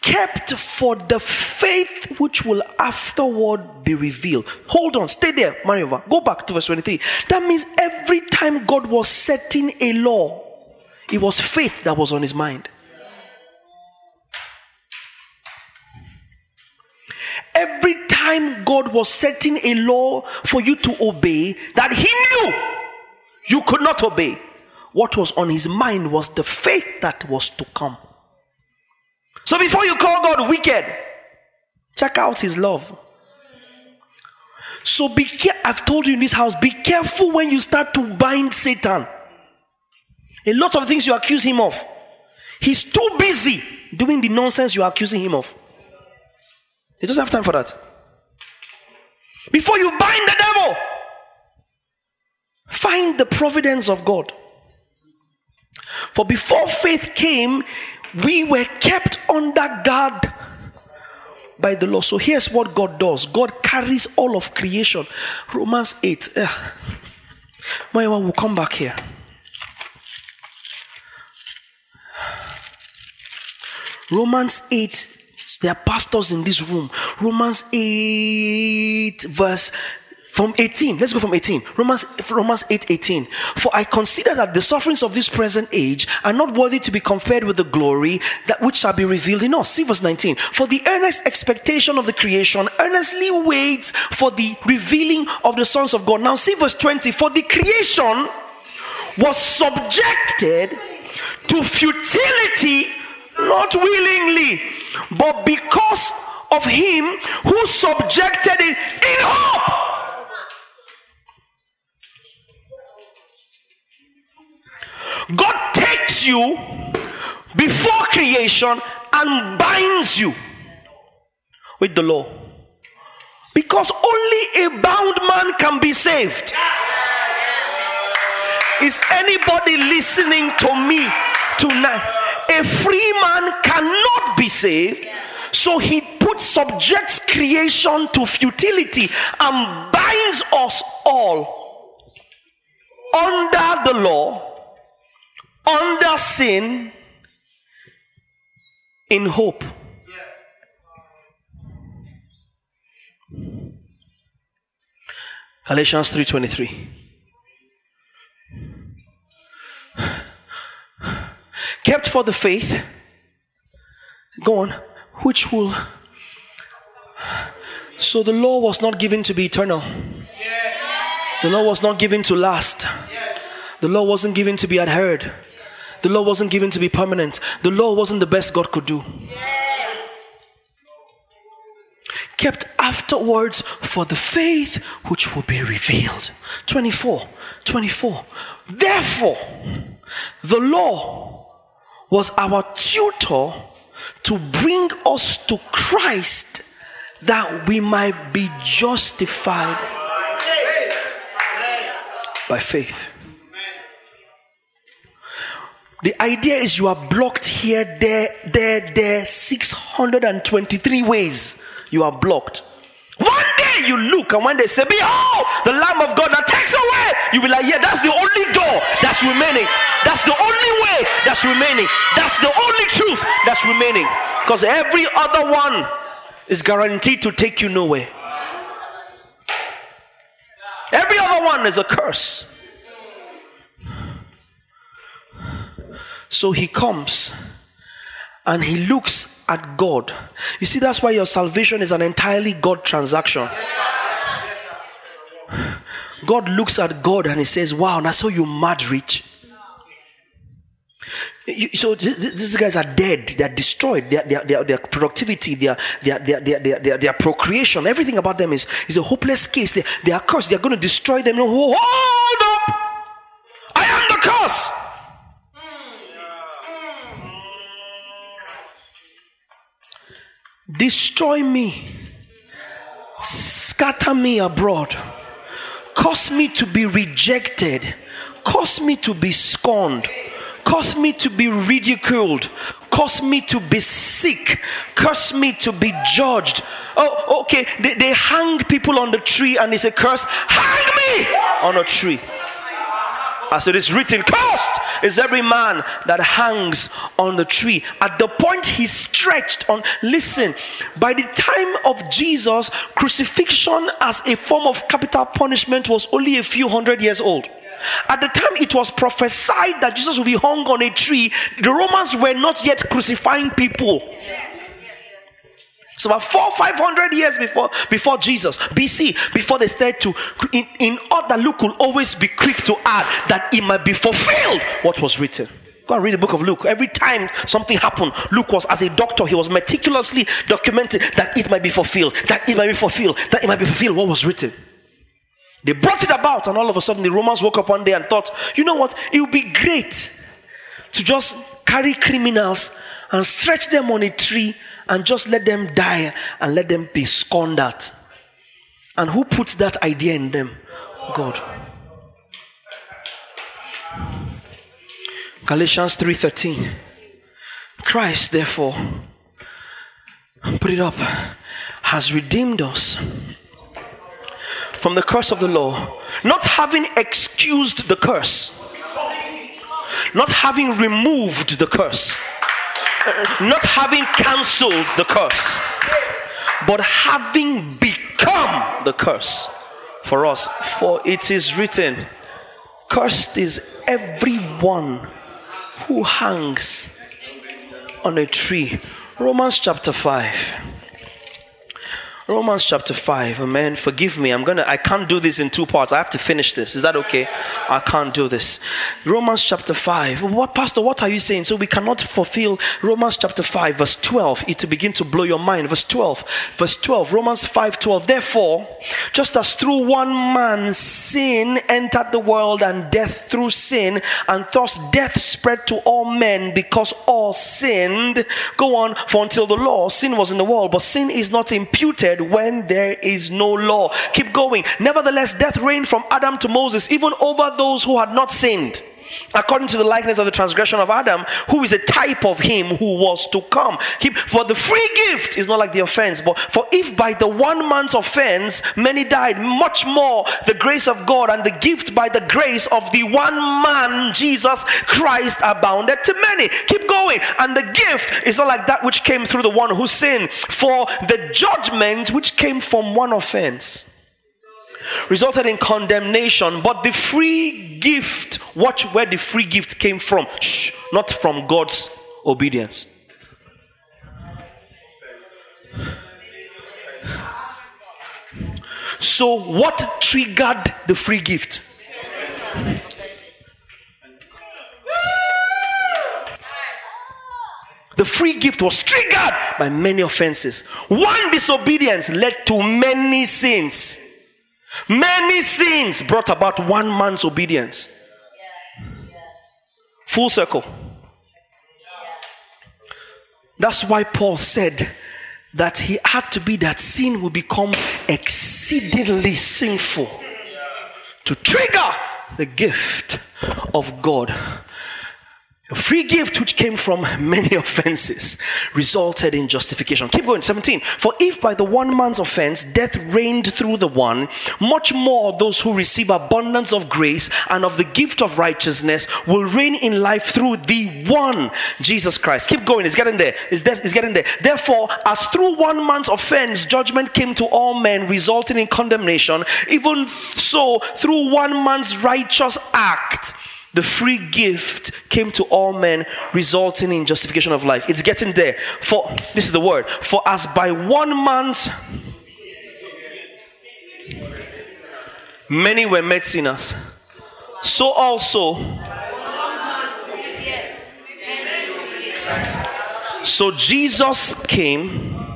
kept for the faith which will afterward be revealed. Hold on, stay there, Mariova. Go back to verse 23. That means every time God was setting a law, it was faith that was on his mind. Every time God was setting a law for you to obey that He knew you could not obey, what was on His mind was the faith that was to come. So before you call God wicked, check out His love. So be care- I've told you in this house, be careful when you start to bind Satan. A lot of things you accuse him of. He's too busy doing the nonsense you're accusing him of. He doesn't have time for that. Before you bind the devil, find the providence of God. For before faith came, we were kept under guard by the law. So here's what God does God carries all of creation. Romans 8. Uh, Maiwa will come back here. Romans 8 there are pastors in this room. Romans 8, verse from 18. Let's go from 18. Romans, Romans 8, 18. For I consider that the sufferings of this present age are not worthy to be compared with the glory that which shall be revealed in us. See verse 19. For the earnest expectation of the creation earnestly waits for the revealing of the sons of God. Now see verse 20. For the creation was subjected to futility not willingly, but because of him who subjected it in hope. God takes you before creation and binds you with the law. Because only a bound man can be saved. Is anybody listening to me tonight? A free man cannot be saved. So he puts subjects creation to futility and binds us all under the law, under sin, in hope. Galatians 3:23 kept for the faith. Go on. Which will? So the law was not given to be eternal. The law was not given to last. The law wasn't given to be adhered the law wasn't given to be permanent the law wasn't the best god could do Yes. kept afterwards for the faith which will be revealed 24 24 therefore the law was our tutor to bring us to Christ that we might be justified by faith. The idea is you are blocked here, there, there, there, 623 ways you are blocked. One day you look, and when they say, Behold, the Lamb of God that takes away, you will be like, Yeah, that's the only door that's remaining. That's the only way that's remaining. That's the only truth that's remaining. Because every other one is guaranteed to take you nowhere. Every other one is a curse. So he comes and he looks at God. You see, that's why your salvation is an entirely God transaction. God looks at God and he says, Wow, now so you mad rich. So these guys are dead. They are destroyed. Their, their, their, their productivity, their, their, their, their, their, their, procreation, everything about them is, is a hopeless case. They, they are cursed. They are going to destroy them. Hold up! I am the curse. Destroy me. Scatter me abroad. Cause me to be rejected. Cause me to be scorned cause me to be ridiculed, cause me to be sick, curse me to be judged. Oh, okay, they, they hang people on the tree and it's a curse. Hang me on a tree. As it is written, cursed is every man that hangs on the tree. At the point he stretched on, listen, by the time of Jesus, crucifixion as a form of capital punishment was only a few hundred years old. At the time it was prophesied that Jesus would be hung on a tree, the Romans were not yet crucifying people. So about four, five hundred years before before Jesus, BC, before they started to, in, in order, Luke will always be quick to add that it might be fulfilled what was written. Go and read the book of Luke. Every time something happened, Luke was as a doctor, he was meticulously documenting that it might be fulfilled, that it might be fulfilled, that it might be fulfilled what was written. They brought it about, and all of a sudden the Romans woke up one day and thought, you know what? It would be great to just carry criminals and stretch them on a tree and just let them die and let them be scorned at. And who puts that idea in them? God. Galatians 3:13. Christ therefore put it up has redeemed us from the curse of the law, not having excused the curse, not having removed the curse, not having cancelled the curse, but having become the curse for us. For it is written, Cursed is everyone who hangs on a tree. Romans chapter 5. Romans chapter 5. Amen. Forgive me. I'm going to, I can't do this in two parts. I have to finish this. Is that okay? I can't do this. Romans chapter 5. What, Pastor, what are you saying? So we cannot fulfill Romans chapter 5, verse 12. It to begin to blow your mind. Verse 12. Verse 12. Romans 5 12. Therefore, just as through one man sin entered the world and death through sin, and thus death spread to all men because all sinned. Go on, for until the law, sin was in the world, but sin is not imputed when there is no law. Keep going. Nevertheless, death reigned from Adam to Moses, even over those who had not sinned according to the likeness of the transgression of Adam, who is a type of him who was to come. For the free gift is not like the offense, but for if by the one man's offense many died, much more the grace of God and the gift by the grace of the one man, Jesus Christ, abounded to many. Keep going. And the gift is not like that which came through the one who sinned, for the judgment which came from one offense resulted in condemnation, but the free gift, watch where the free gift came from. Shh, not from God's obedience. So, what triggered the free gift? The free gift was triggered by many offenses. One disobedience led to many sins. Many sins brought about one man's obedience. Full circle. That's why Paul said that he had to be that sin will become exceedingly sinful to trigger the gift of God. A free gift which came from many offenses resulted in justification. Keep going, 17. For if by the one man's offense death reigned through the one, much more those who receive abundance of grace and of the gift of righteousness will reign in life through the one, Jesus Christ. Keep going, it's getting there. It's, there, it's getting there. Therefore, as through one man's offense judgment came to all men, resulting in condemnation, even so through one man's righteous act, the free gift came to all men, resulting in justification of life. It's getting there. For this is the word. For as by one man's many were made sinners, so also. So Jesus came,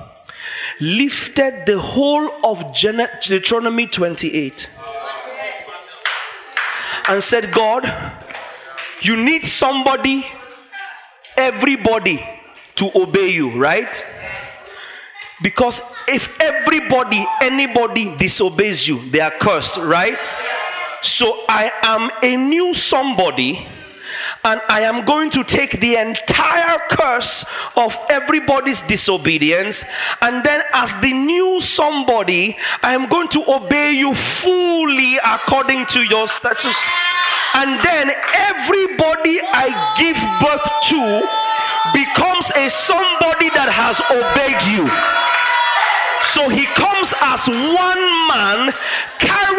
lifted the whole of Deuteronomy 28 and said, God, you need somebody, everybody to obey you, right? Because if everybody, anybody disobeys you, they are cursed, right? So I am a new somebody and I am going to take the entire curse of everybody's disobedience, and then, as the new somebody, I am going to obey you fully according to your status. And then, everybody I give birth to becomes a somebody that has obeyed you. So he comes as one man,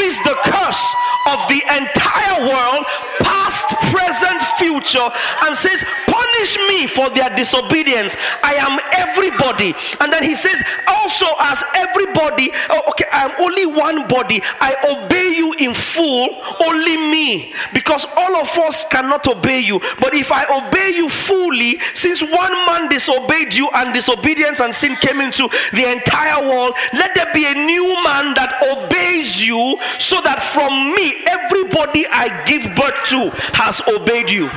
carries the curse of the entire world, past, present, future, and says, Punish me for their disobedience. I am everybody. And then he says, Also, as everybody, oh, okay, I am only one body. I obey you in full, only me. Because all of us cannot obey you. But if I obey you fully, since one man disobeyed you and disobedience and sin came into the entire world, let there be a new man that obeys you so that from me, everybody I give birth to has obeyed you.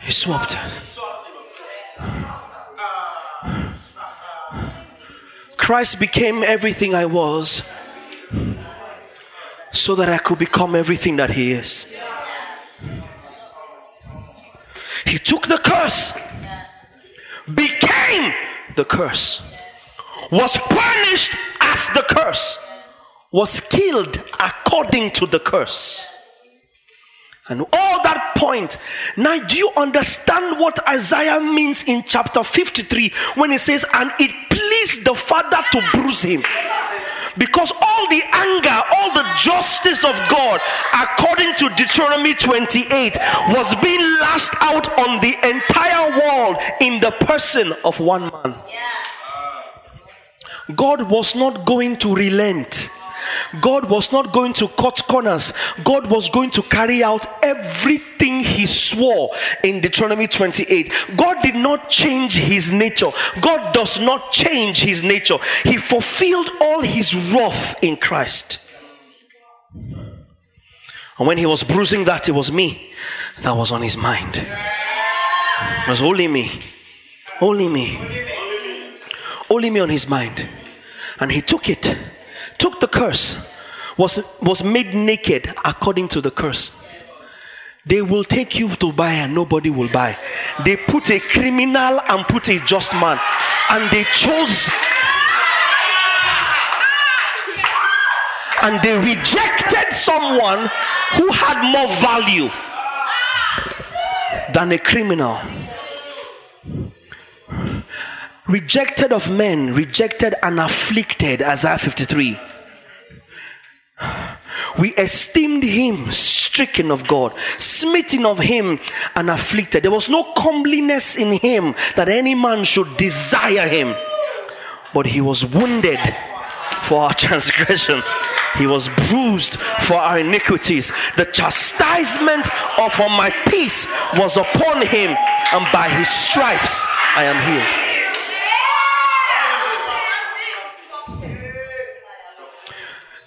He swapped it. Christ became everything I was so that I could become everything that He is. He took the curse, became the curse, was punished as the curse, was killed according to the curse. And all that point. Now, do you understand what Isaiah means in chapter 53 when he says, And it pleased the Father to bruise him? Because all the anger, all the justice of God, according to Deuteronomy 28, was being lashed out on the entire world in the person of one man. God was not going to relent. God was not going to cut corners. God was going to carry out everything He swore in Deuteronomy 28. God did not change His nature. God does not change His nature. He fulfilled all His wrath in Christ. And when He was bruising that, it was me that was on His mind. It was only me. Only me. Only me on His mind. And He took it took the curse, was, was made naked according to the curse. They will take you to buy and nobody will buy. They put a criminal and put a just man. And they chose and they rejected someone who had more value than a criminal. Rejected of men, rejected and afflicted, Isaiah 53. We esteemed him stricken of God, smitten of him, and afflicted. There was no comeliness in him that any man should desire him. But he was wounded for our transgressions, he was bruised for our iniquities. The chastisement of my peace was upon him, and by his stripes I am healed.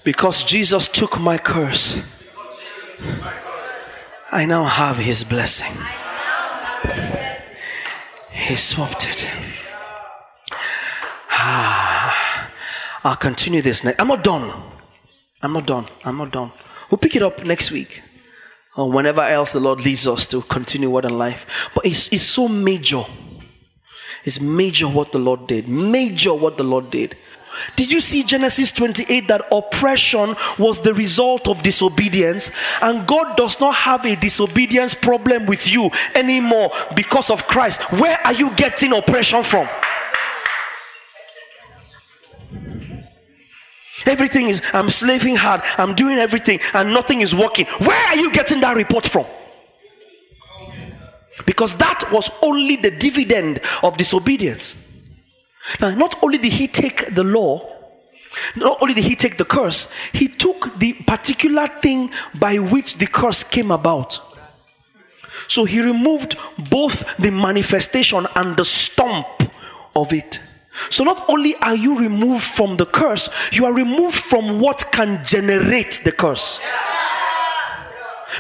Because Jesus took my curse, I now have his blessing. He swapped it. Ah, I'll continue this next. I'm not done. I'm not done. I'm not done. We'll pick it up next week or whenever else the Lord leads us to continue word and life. But it's, it's so major. It's major what the Lord did. Major what the Lord did. Did you see Genesis 28 that oppression was the result of disobedience? And God does not have a disobedience problem with you anymore because of Christ. Where are you getting oppression from? Everything is, I'm slaving hard, I'm doing everything, and nothing is working. Where are you getting that report from? Because that was only the dividend of disobedience. Now, not only did he take the law, not only did he take the curse, he took the particular thing by which the curse came about. So he removed both the manifestation and the stump of it. So not only are you removed from the curse, you are removed from what can generate the curse.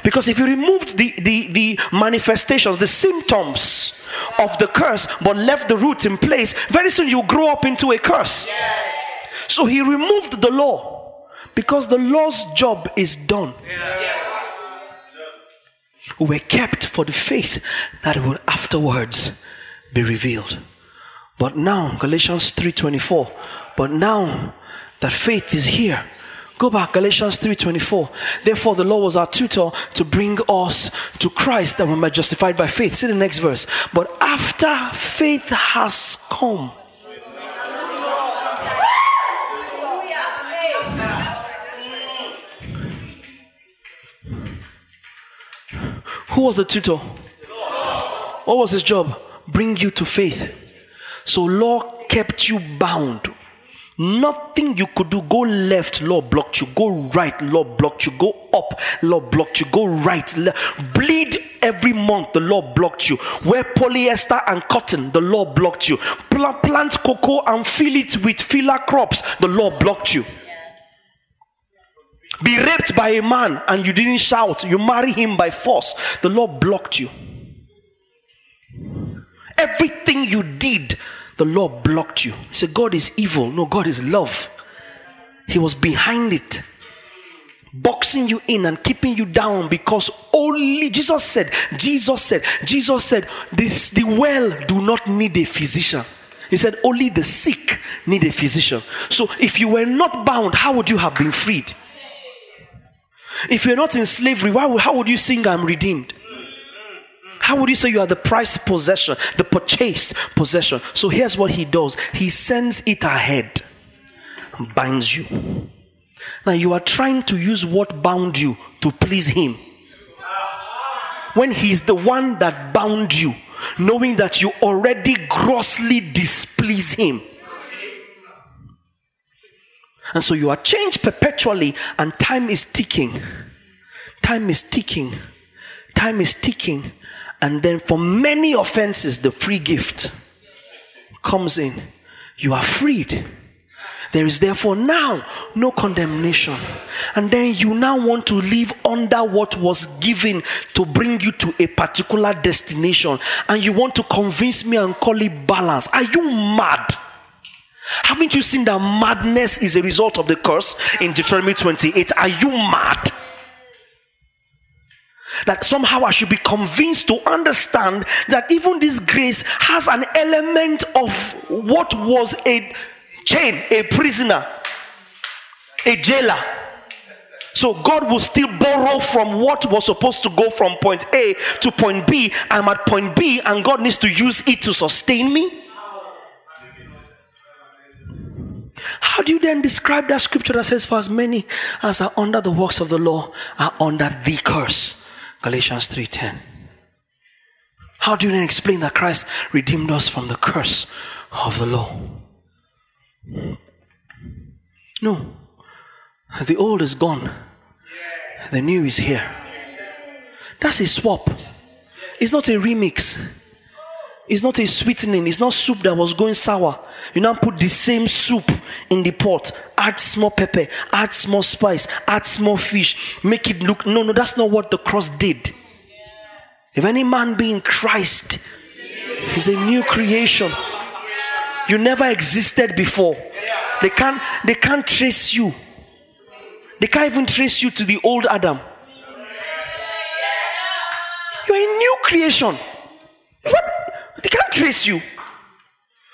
Because if you removed the, the, the manifestations, the symptoms of the curse, but left the roots in place, very soon you grow up into a curse. Yes. So he removed the law because the law's job is done. Yes. We were kept for the faith that will afterwards be revealed. But now, Galatians 3:24, but now that faith is here, Go back, Galatians 3:24. Therefore, the law was our tutor to bring us to Christ that we might be justified by faith. See the next verse. But after faith has come. Who was the tutor? What was his job? Bring you to faith. So law kept you bound Nothing you could do. Go left, law blocked you. Go right, law blocked you. Go up, law blocked you. Go right, bleed every month. The law blocked you. Wear polyester and cotton. The law blocked you. Plant cocoa and fill it with filler crops. The law blocked you. Be raped by a man and you didn't shout. You marry him by force. The law blocked you. Everything you did the law blocked you. He said, God is evil. No, God is love. He was behind it, boxing you in and keeping you down because only Jesus said, Jesus said, Jesus said, this the well do not need a physician. He said, only the sick need a physician. So if you were not bound, how would you have been freed? If you're not in slavery, why how would you sing, I'm redeemed? How would you say you are the prized possession, the purchased possession? So here's what he does he sends it ahead binds you. Now you are trying to use what bound you to please him. When he's the one that bound you, knowing that you already grossly displease him. And so you are changed perpetually, and time is ticking. Time is ticking. Time is ticking. And then for many offenses, the free gift comes in. You are freed. There is therefore now no condemnation. And then you now want to live under what was given to bring you to a particular destination. And you want to convince me and call it balance. Are you mad? Haven't you seen that madness is a result of the curse in Deuteronomy 28? Are you mad? That somehow I should be convinced to understand that even this grace has an element of what was a chain, a prisoner, a jailer. So God will still borrow from what was supposed to go from point A to point B. I'm at point B and God needs to use it to sustain me. How do you then describe that scripture that says, For as many as are under the works of the law are under the curse? Galatians 3:10. How do you then explain that Christ redeemed us from the curse of the law? No. The old is gone. The new is here. That's a swap. It's not a remix. It's not a sweetening. It's not soup that was going sour. You now put the same soup in the pot, add small pepper, add small spice, add small fish, make it look. No, no, that's not what the cross did. If any man be in Christ, he's a new creation. You never existed before. They can't, they can't trace you. They can't even trace you to the old Adam. You're a new creation. What? They can't trace you.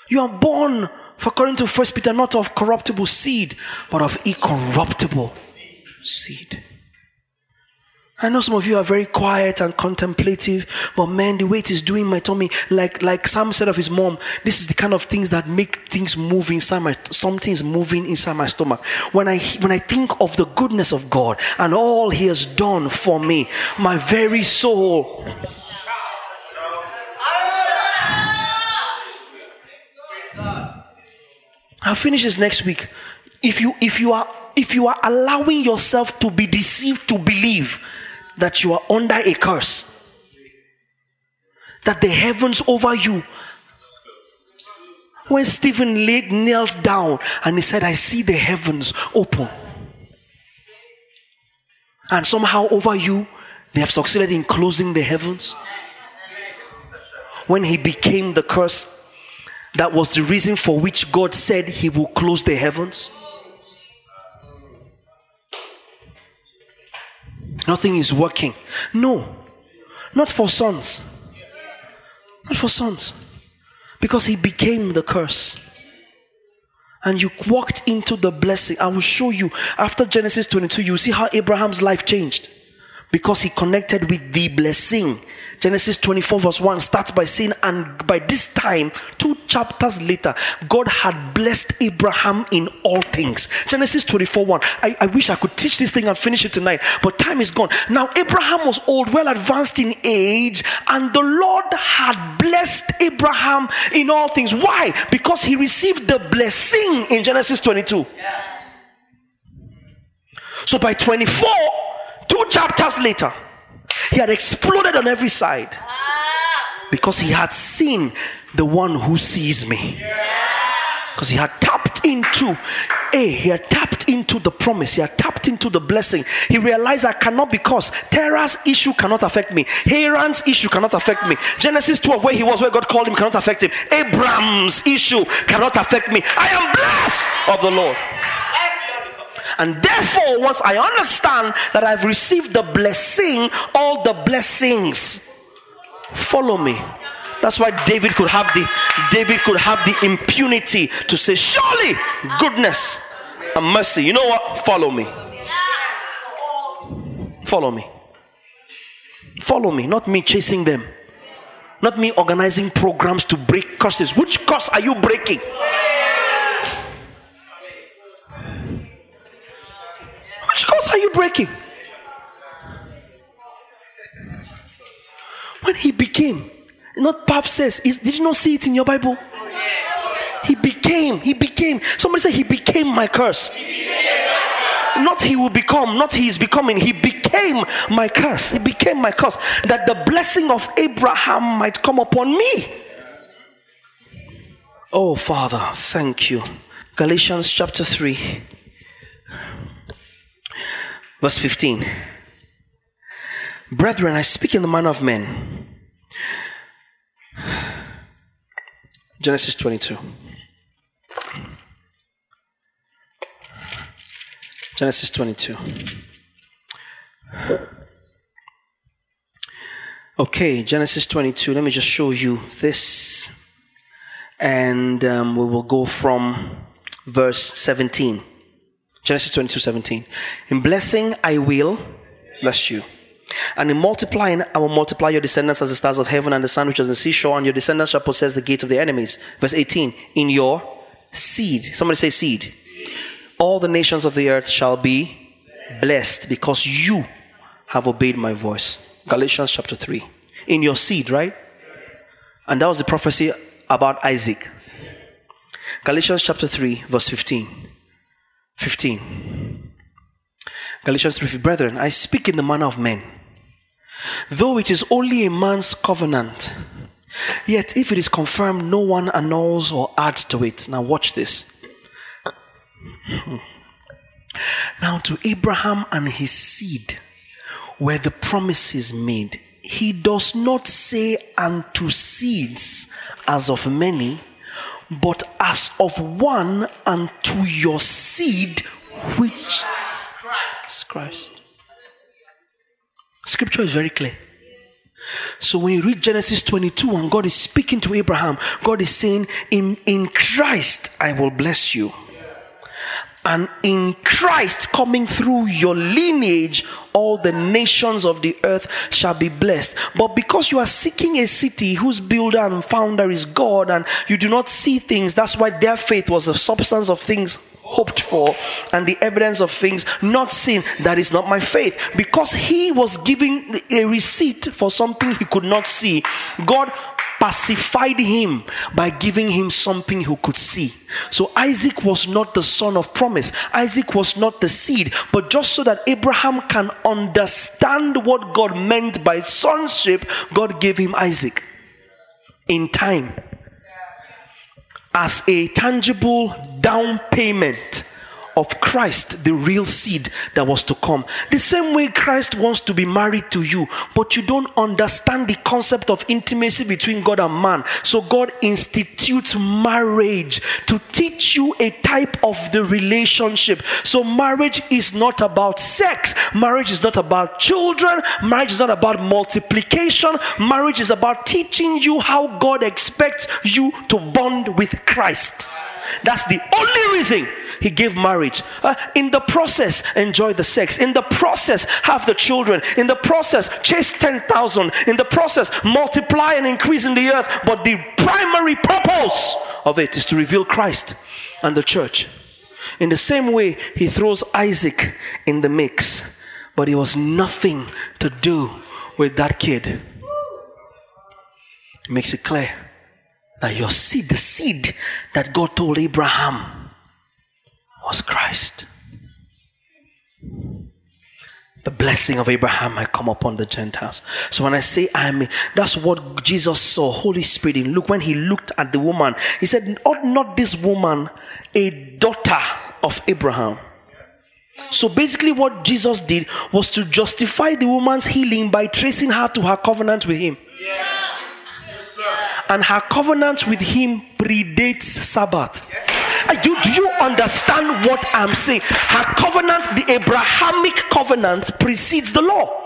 You are born, according to First Peter, not of corruptible seed, but of incorruptible seed. I know some of you are very quiet and contemplative, but man, the way it is doing my tummy, like like Sam said of his mom, this is the kind of things that make things move inside my something is moving inside my stomach. When I when I think of the goodness of God and all He has done for me, my very soul. I'll finish this next week. If you if you are if you are allowing yourself to be deceived to believe that you are under a curse. That the heavens over you. When Stephen laid knelt down and he said, I see the heavens open. And somehow over you, they have succeeded in closing the heavens. When he became the curse, that was the reason for which God said he will close the heavens. Nothing is working. No, not for sons. Not for sons. Because he became the curse. And you walked into the blessing. I will show you after Genesis 22, you see how Abraham's life changed because he connected with the blessing Genesis 24, verse 1 starts by saying, And by this time, two chapters later, God had blessed Abraham in all things. Genesis 24, 1. I, I wish I could teach this thing and finish it tonight, but time is gone. Now, Abraham was old, well advanced in age, and the Lord had blessed Abraham in all things. Why? Because he received the blessing in Genesis 22. Yeah. So by 24, two chapters later, he had exploded on every side because he had seen the one who sees me. Because he had tapped into, a he had tapped into the promise, he had tapped into the blessing. He realized I cannot because Terah's issue cannot affect me, Haran's issue cannot affect me. Genesis 12, where he was, where God called him, cannot affect him. Abraham's issue cannot affect me. I am blessed of the Lord. And therefore, once I understand that I've received the blessing, all the blessings follow me. That's why David could have the David could have the impunity to say, Surely goodness and mercy. You know what? Follow me. Follow me. Follow me, not me chasing them. Not me organizing programs to break curses. Which curse are you breaking? Which curse are you breaking? When he became, not Pap says, is, did you not see it in your Bible? He became, he became. Somebody say he became my curse. Not he will become, not he is becoming. He became my curse. He became my curse. That the blessing of Abraham might come upon me. Oh, Father, thank you. Galatians chapter 3. Verse 15. Brethren, I speak in the manner of men. Genesis 22. Genesis 22. Okay, Genesis 22. Let me just show you this. And um, we will go from verse 17. Genesis 22 17. In blessing, I will bless you. And in multiplying, I will multiply your descendants as the stars of heaven and the sun which is the seashore, and your descendants shall possess the gates of the enemies. Verse 18. In your seed. Somebody say seed. All the nations of the earth shall be blessed because you have obeyed my voice. Galatians chapter 3. In your seed, right? And that was the prophecy about Isaac. Galatians chapter 3, verse 15. 15. Galatians 3 Brethren, I speak in the manner of men. Though it is only a man's covenant, yet if it is confirmed, no one annuls or adds to it. Now, watch this. Now, to Abraham and his seed, where the promise is made, he does not say unto seeds as of many, but as of one unto your seed, which was Christ. Scripture is very clear. So when you read Genesis 22 and God is speaking to Abraham, God is saying, In, in Christ I will bless you. And in Christ coming through your lineage, all the nations of the earth shall be blessed. But because you are seeking a city whose builder and founder is God, and you do not see things, that's why their faith was the substance of things hoped for and the evidence of things not seen that is not my faith because he was giving a receipt for something he could not see god pacified him by giving him something he could see. So isaac was not the son of promise. Isaac was not the seed. But just so that abraham can understand what god meant by sonship god gave him isaac in time as a tangible down payment of Christ, the real seed that was to come. The same way Christ wants to be married to you, but you don't understand the concept of intimacy between God and man. So God institutes marriage to teach you a type of the relationship. So marriage is not about sex, marriage is not about children, marriage is not about multiplication, marriage is about teaching you how God expects you to bond with Christ. That's the only reason he gave marriage. Uh, in the process, enjoy the sex. In the process, have the children. In the process, chase 10,000. In the process, multiply and increase in the earth. But the primary purpose of it is to reveal Christ and the church. In the same way, he throws Isaac in the mix, but it was nothing to do with that kid. It makes it clear that your seed, the seed that God told Abraham, was Christ. The blessing of Abraham might come upon the Gentiles. So when I say I'm, that's what Jesus saw, Holy Spirit in Luke. When he looked at the woman, he said, Ought not this woman, a daughter of Abraham." So basically, what Jesus did was to justify the woman's healing by tracing her to her covenant with him. Yeah and her covenant with him predates Sabbath. Do, do you understand what I'm saying? Her covenant, the Abrahamic covenant, precedes the law.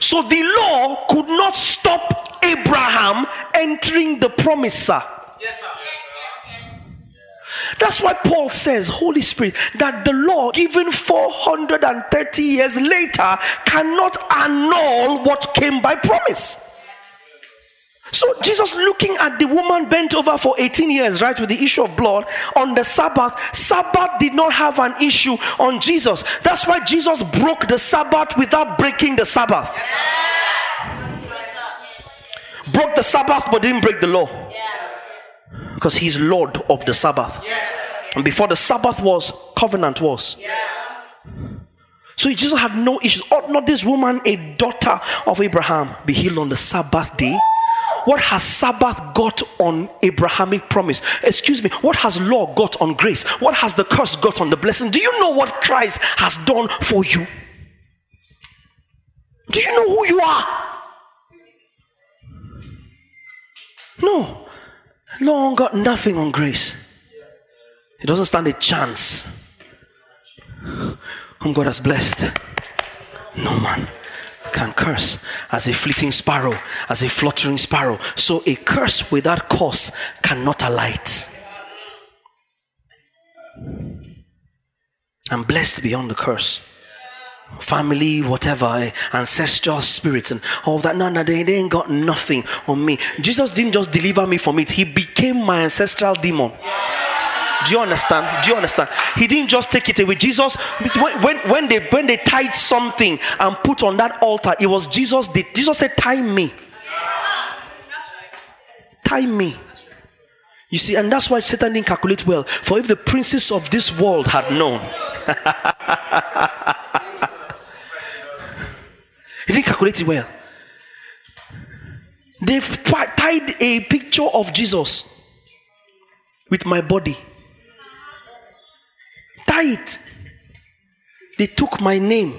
So the law could not stop Abraham entering the promise, sir. That's why Paul says, Holy Spirit, that the law given 430 years later cannot annul what came by promise. So Jesus looking at the woman bent over for 18 years, right, with the issue of blood on the Sabbath. Sabbath did not have an issue on Jesus. That's why Jesus broke the Sabbath without breaking the Sabbath. Broke the Sabbath but didn't break the law. Because he's Lord of the Sabbath. And before the Sabbath was, covenant was. So Jesus had no issues. Ought not this woman, a daughter of Abraham, be healed on the Sabbath day? What has Sabbath got on Abrahamic promise? Excuse me, what has law got on grace? What has the curse got on the blessing? Do you know what Christ has done for you? Do you know who you are? No. Law got nothing on grace. It doesn't stand a chance. Whom God has blessed. No man can curse as a fleeting sparrow, as a fluttering sparrow. So a curse without cause cannot alight. I'm blessed beyond the curse. Family, whatever, eh, ancestral spirits, and all that. No, no, they, they ain't got nothing on me. Jesus didn't just deliver me from it, He became my ancestral demon. Yeah. Do you understand? Do you understand? He didn't just take it away. Jesus, when, when, they when they tied something and put on that altar, it was Jesus did. Jesus said, Tie me. Tie me. You see, and that's why Satan didn't calculate well. For if the princes of this world had known, he didn't calculate it well. They've tied a picture of Jesus with my body it. They took my name,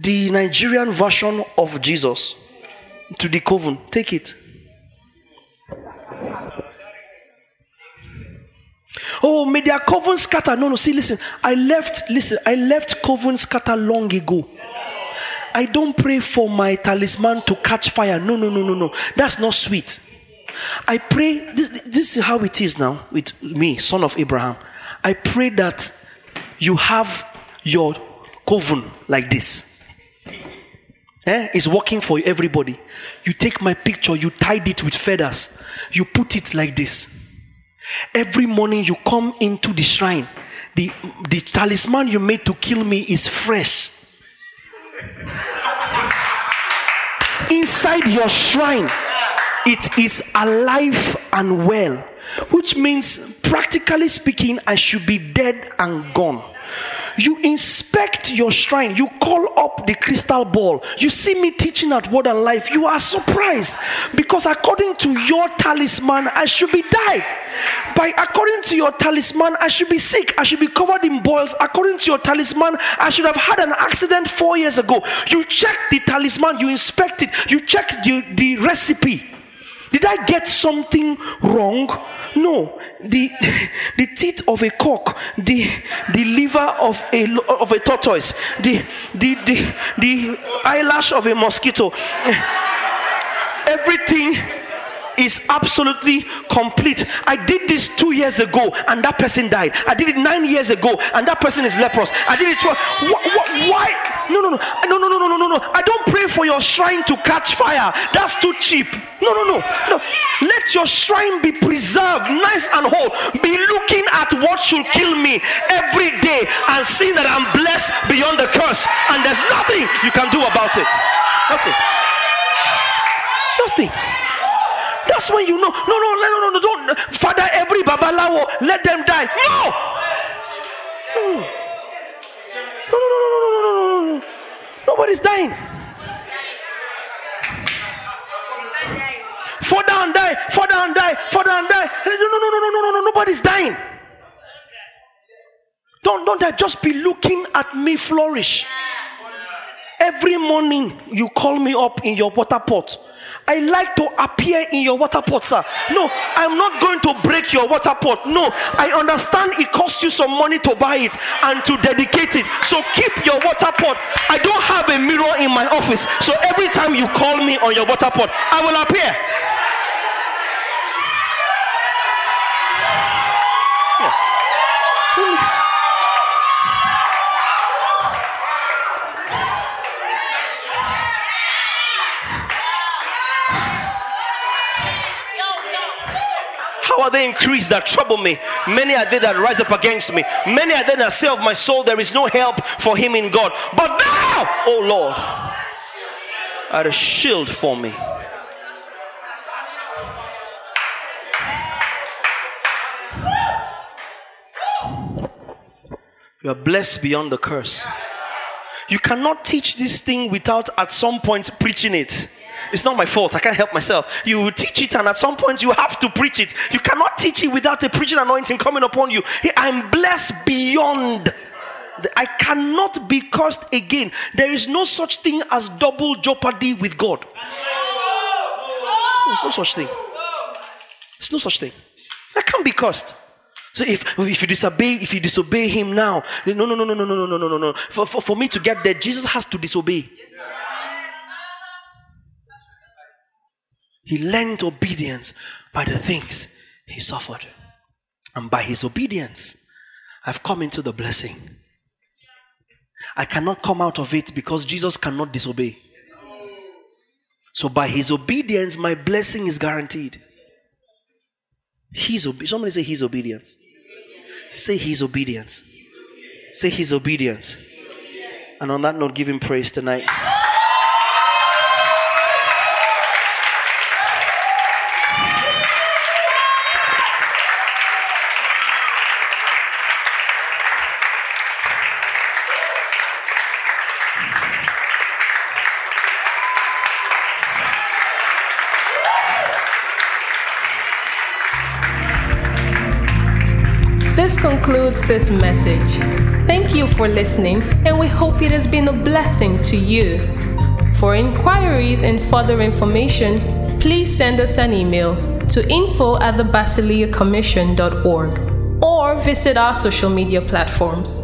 the Nigerian version of Jesus, to the coven. Take it. Oh, may their coven scatter. No, no, see, listen. I left, listen, I left coven scatter long ago. I don't pray for my talisman to catch fire. No, no, no, no, no. That's not sweet. I pray, this, this is how it is now with me, son of Abraham. I pray that you have your coven like this. Eh? It's working for everybody. You take my picture, you tied it with feathers, you put it like this. Every morning you come into the shrine, the, the talisman you made to kill me is fresh. Inside your shrine, it is alive and well, which means, practically speaking, I should be dead and gone. You inspect your shrine, you call up the crystal ball. You see me teaching at Word and Life, you are surprised because according to your talisman, I should be died. By according to your talisman, I should be sick, I should be covered in boils. According to your talisman, I should have had an accident four years ago. You check the talisman, you inspect it, you check the, the recipe. Did I get something wrong? No. The, the teeth of a cock, the, the liver of a, of a tortoise, the, the, the, the eyelash of a mosquito. Everything is absolutely complete. I did this two years ago and that person died. I did it nine years ago and that person is leprous. I did it 12. Why? No, no, no, no, no, no, no, no, no. I don't pray for your shrine to catch fire. That's too cheap. No, no, no, no. Let your shrine be preserved, nice and whole. Be looking at what should kill me every day and see that I'm blessed beyond the curse. And there's nothing you can do about it. Nothing. Nothing. That's when you know. No, no, no, no, no, don't. Father, every babalawo, let them die. No. No. No, no, no, no, no, no, no, no. Nobody's dying. Fall down, die. Fall down, die. Fall down, die. No, no, no, no, no, no, no, no. Nobody's dying. Don't, don't I just be looking at me flourish. Every morning you call me up in your water pot. I like to appear in your water pot, sir. No, I'm not going to break your water pot. No, I understand it costs you some money to buy it and to dedicate it. So keep your water pot. I don't have a mirror in my office. So every time you call me on your water pot, I will appear. Are they increased that trouble me? Many are they that rise up against me. Many are they that say of my soul, There is no help for him in God. But thou, O Lord, art a shield for me. You are blessed beyond the curse. You cannot teach this thing without at some point preaching it. It's not my fault. I can't help myself. You will teach it, and at some point, you have to preach it. You cannot teach it without a preaching anointing coming upon you. I'm blessed beyond. I cannot be cursed again. There is no such thing as double jeopardy with God. There's no such thing. There's no such thing. I can't be cursed. So if, if you disobey, if you disobey him now, no, no, no, no, no, no, no, no, no, no. For, for, for me to get there, Jesus has to disobey. He learned obedience by the things he suffered. And by his obedience, I've come into the blessing. I cannot come out of it because Jesus cannot disobey. So by his obedience, my blessing is guaranteed. His obedience. Somebody say his obedience. Say his obedience. Say his obedience. And on that note, give him praise tonight. This message. Thank you for listening, and we hope it has been a blessing to you. For inquiries and further information, please send us an email to info at or or visit our social media platforms.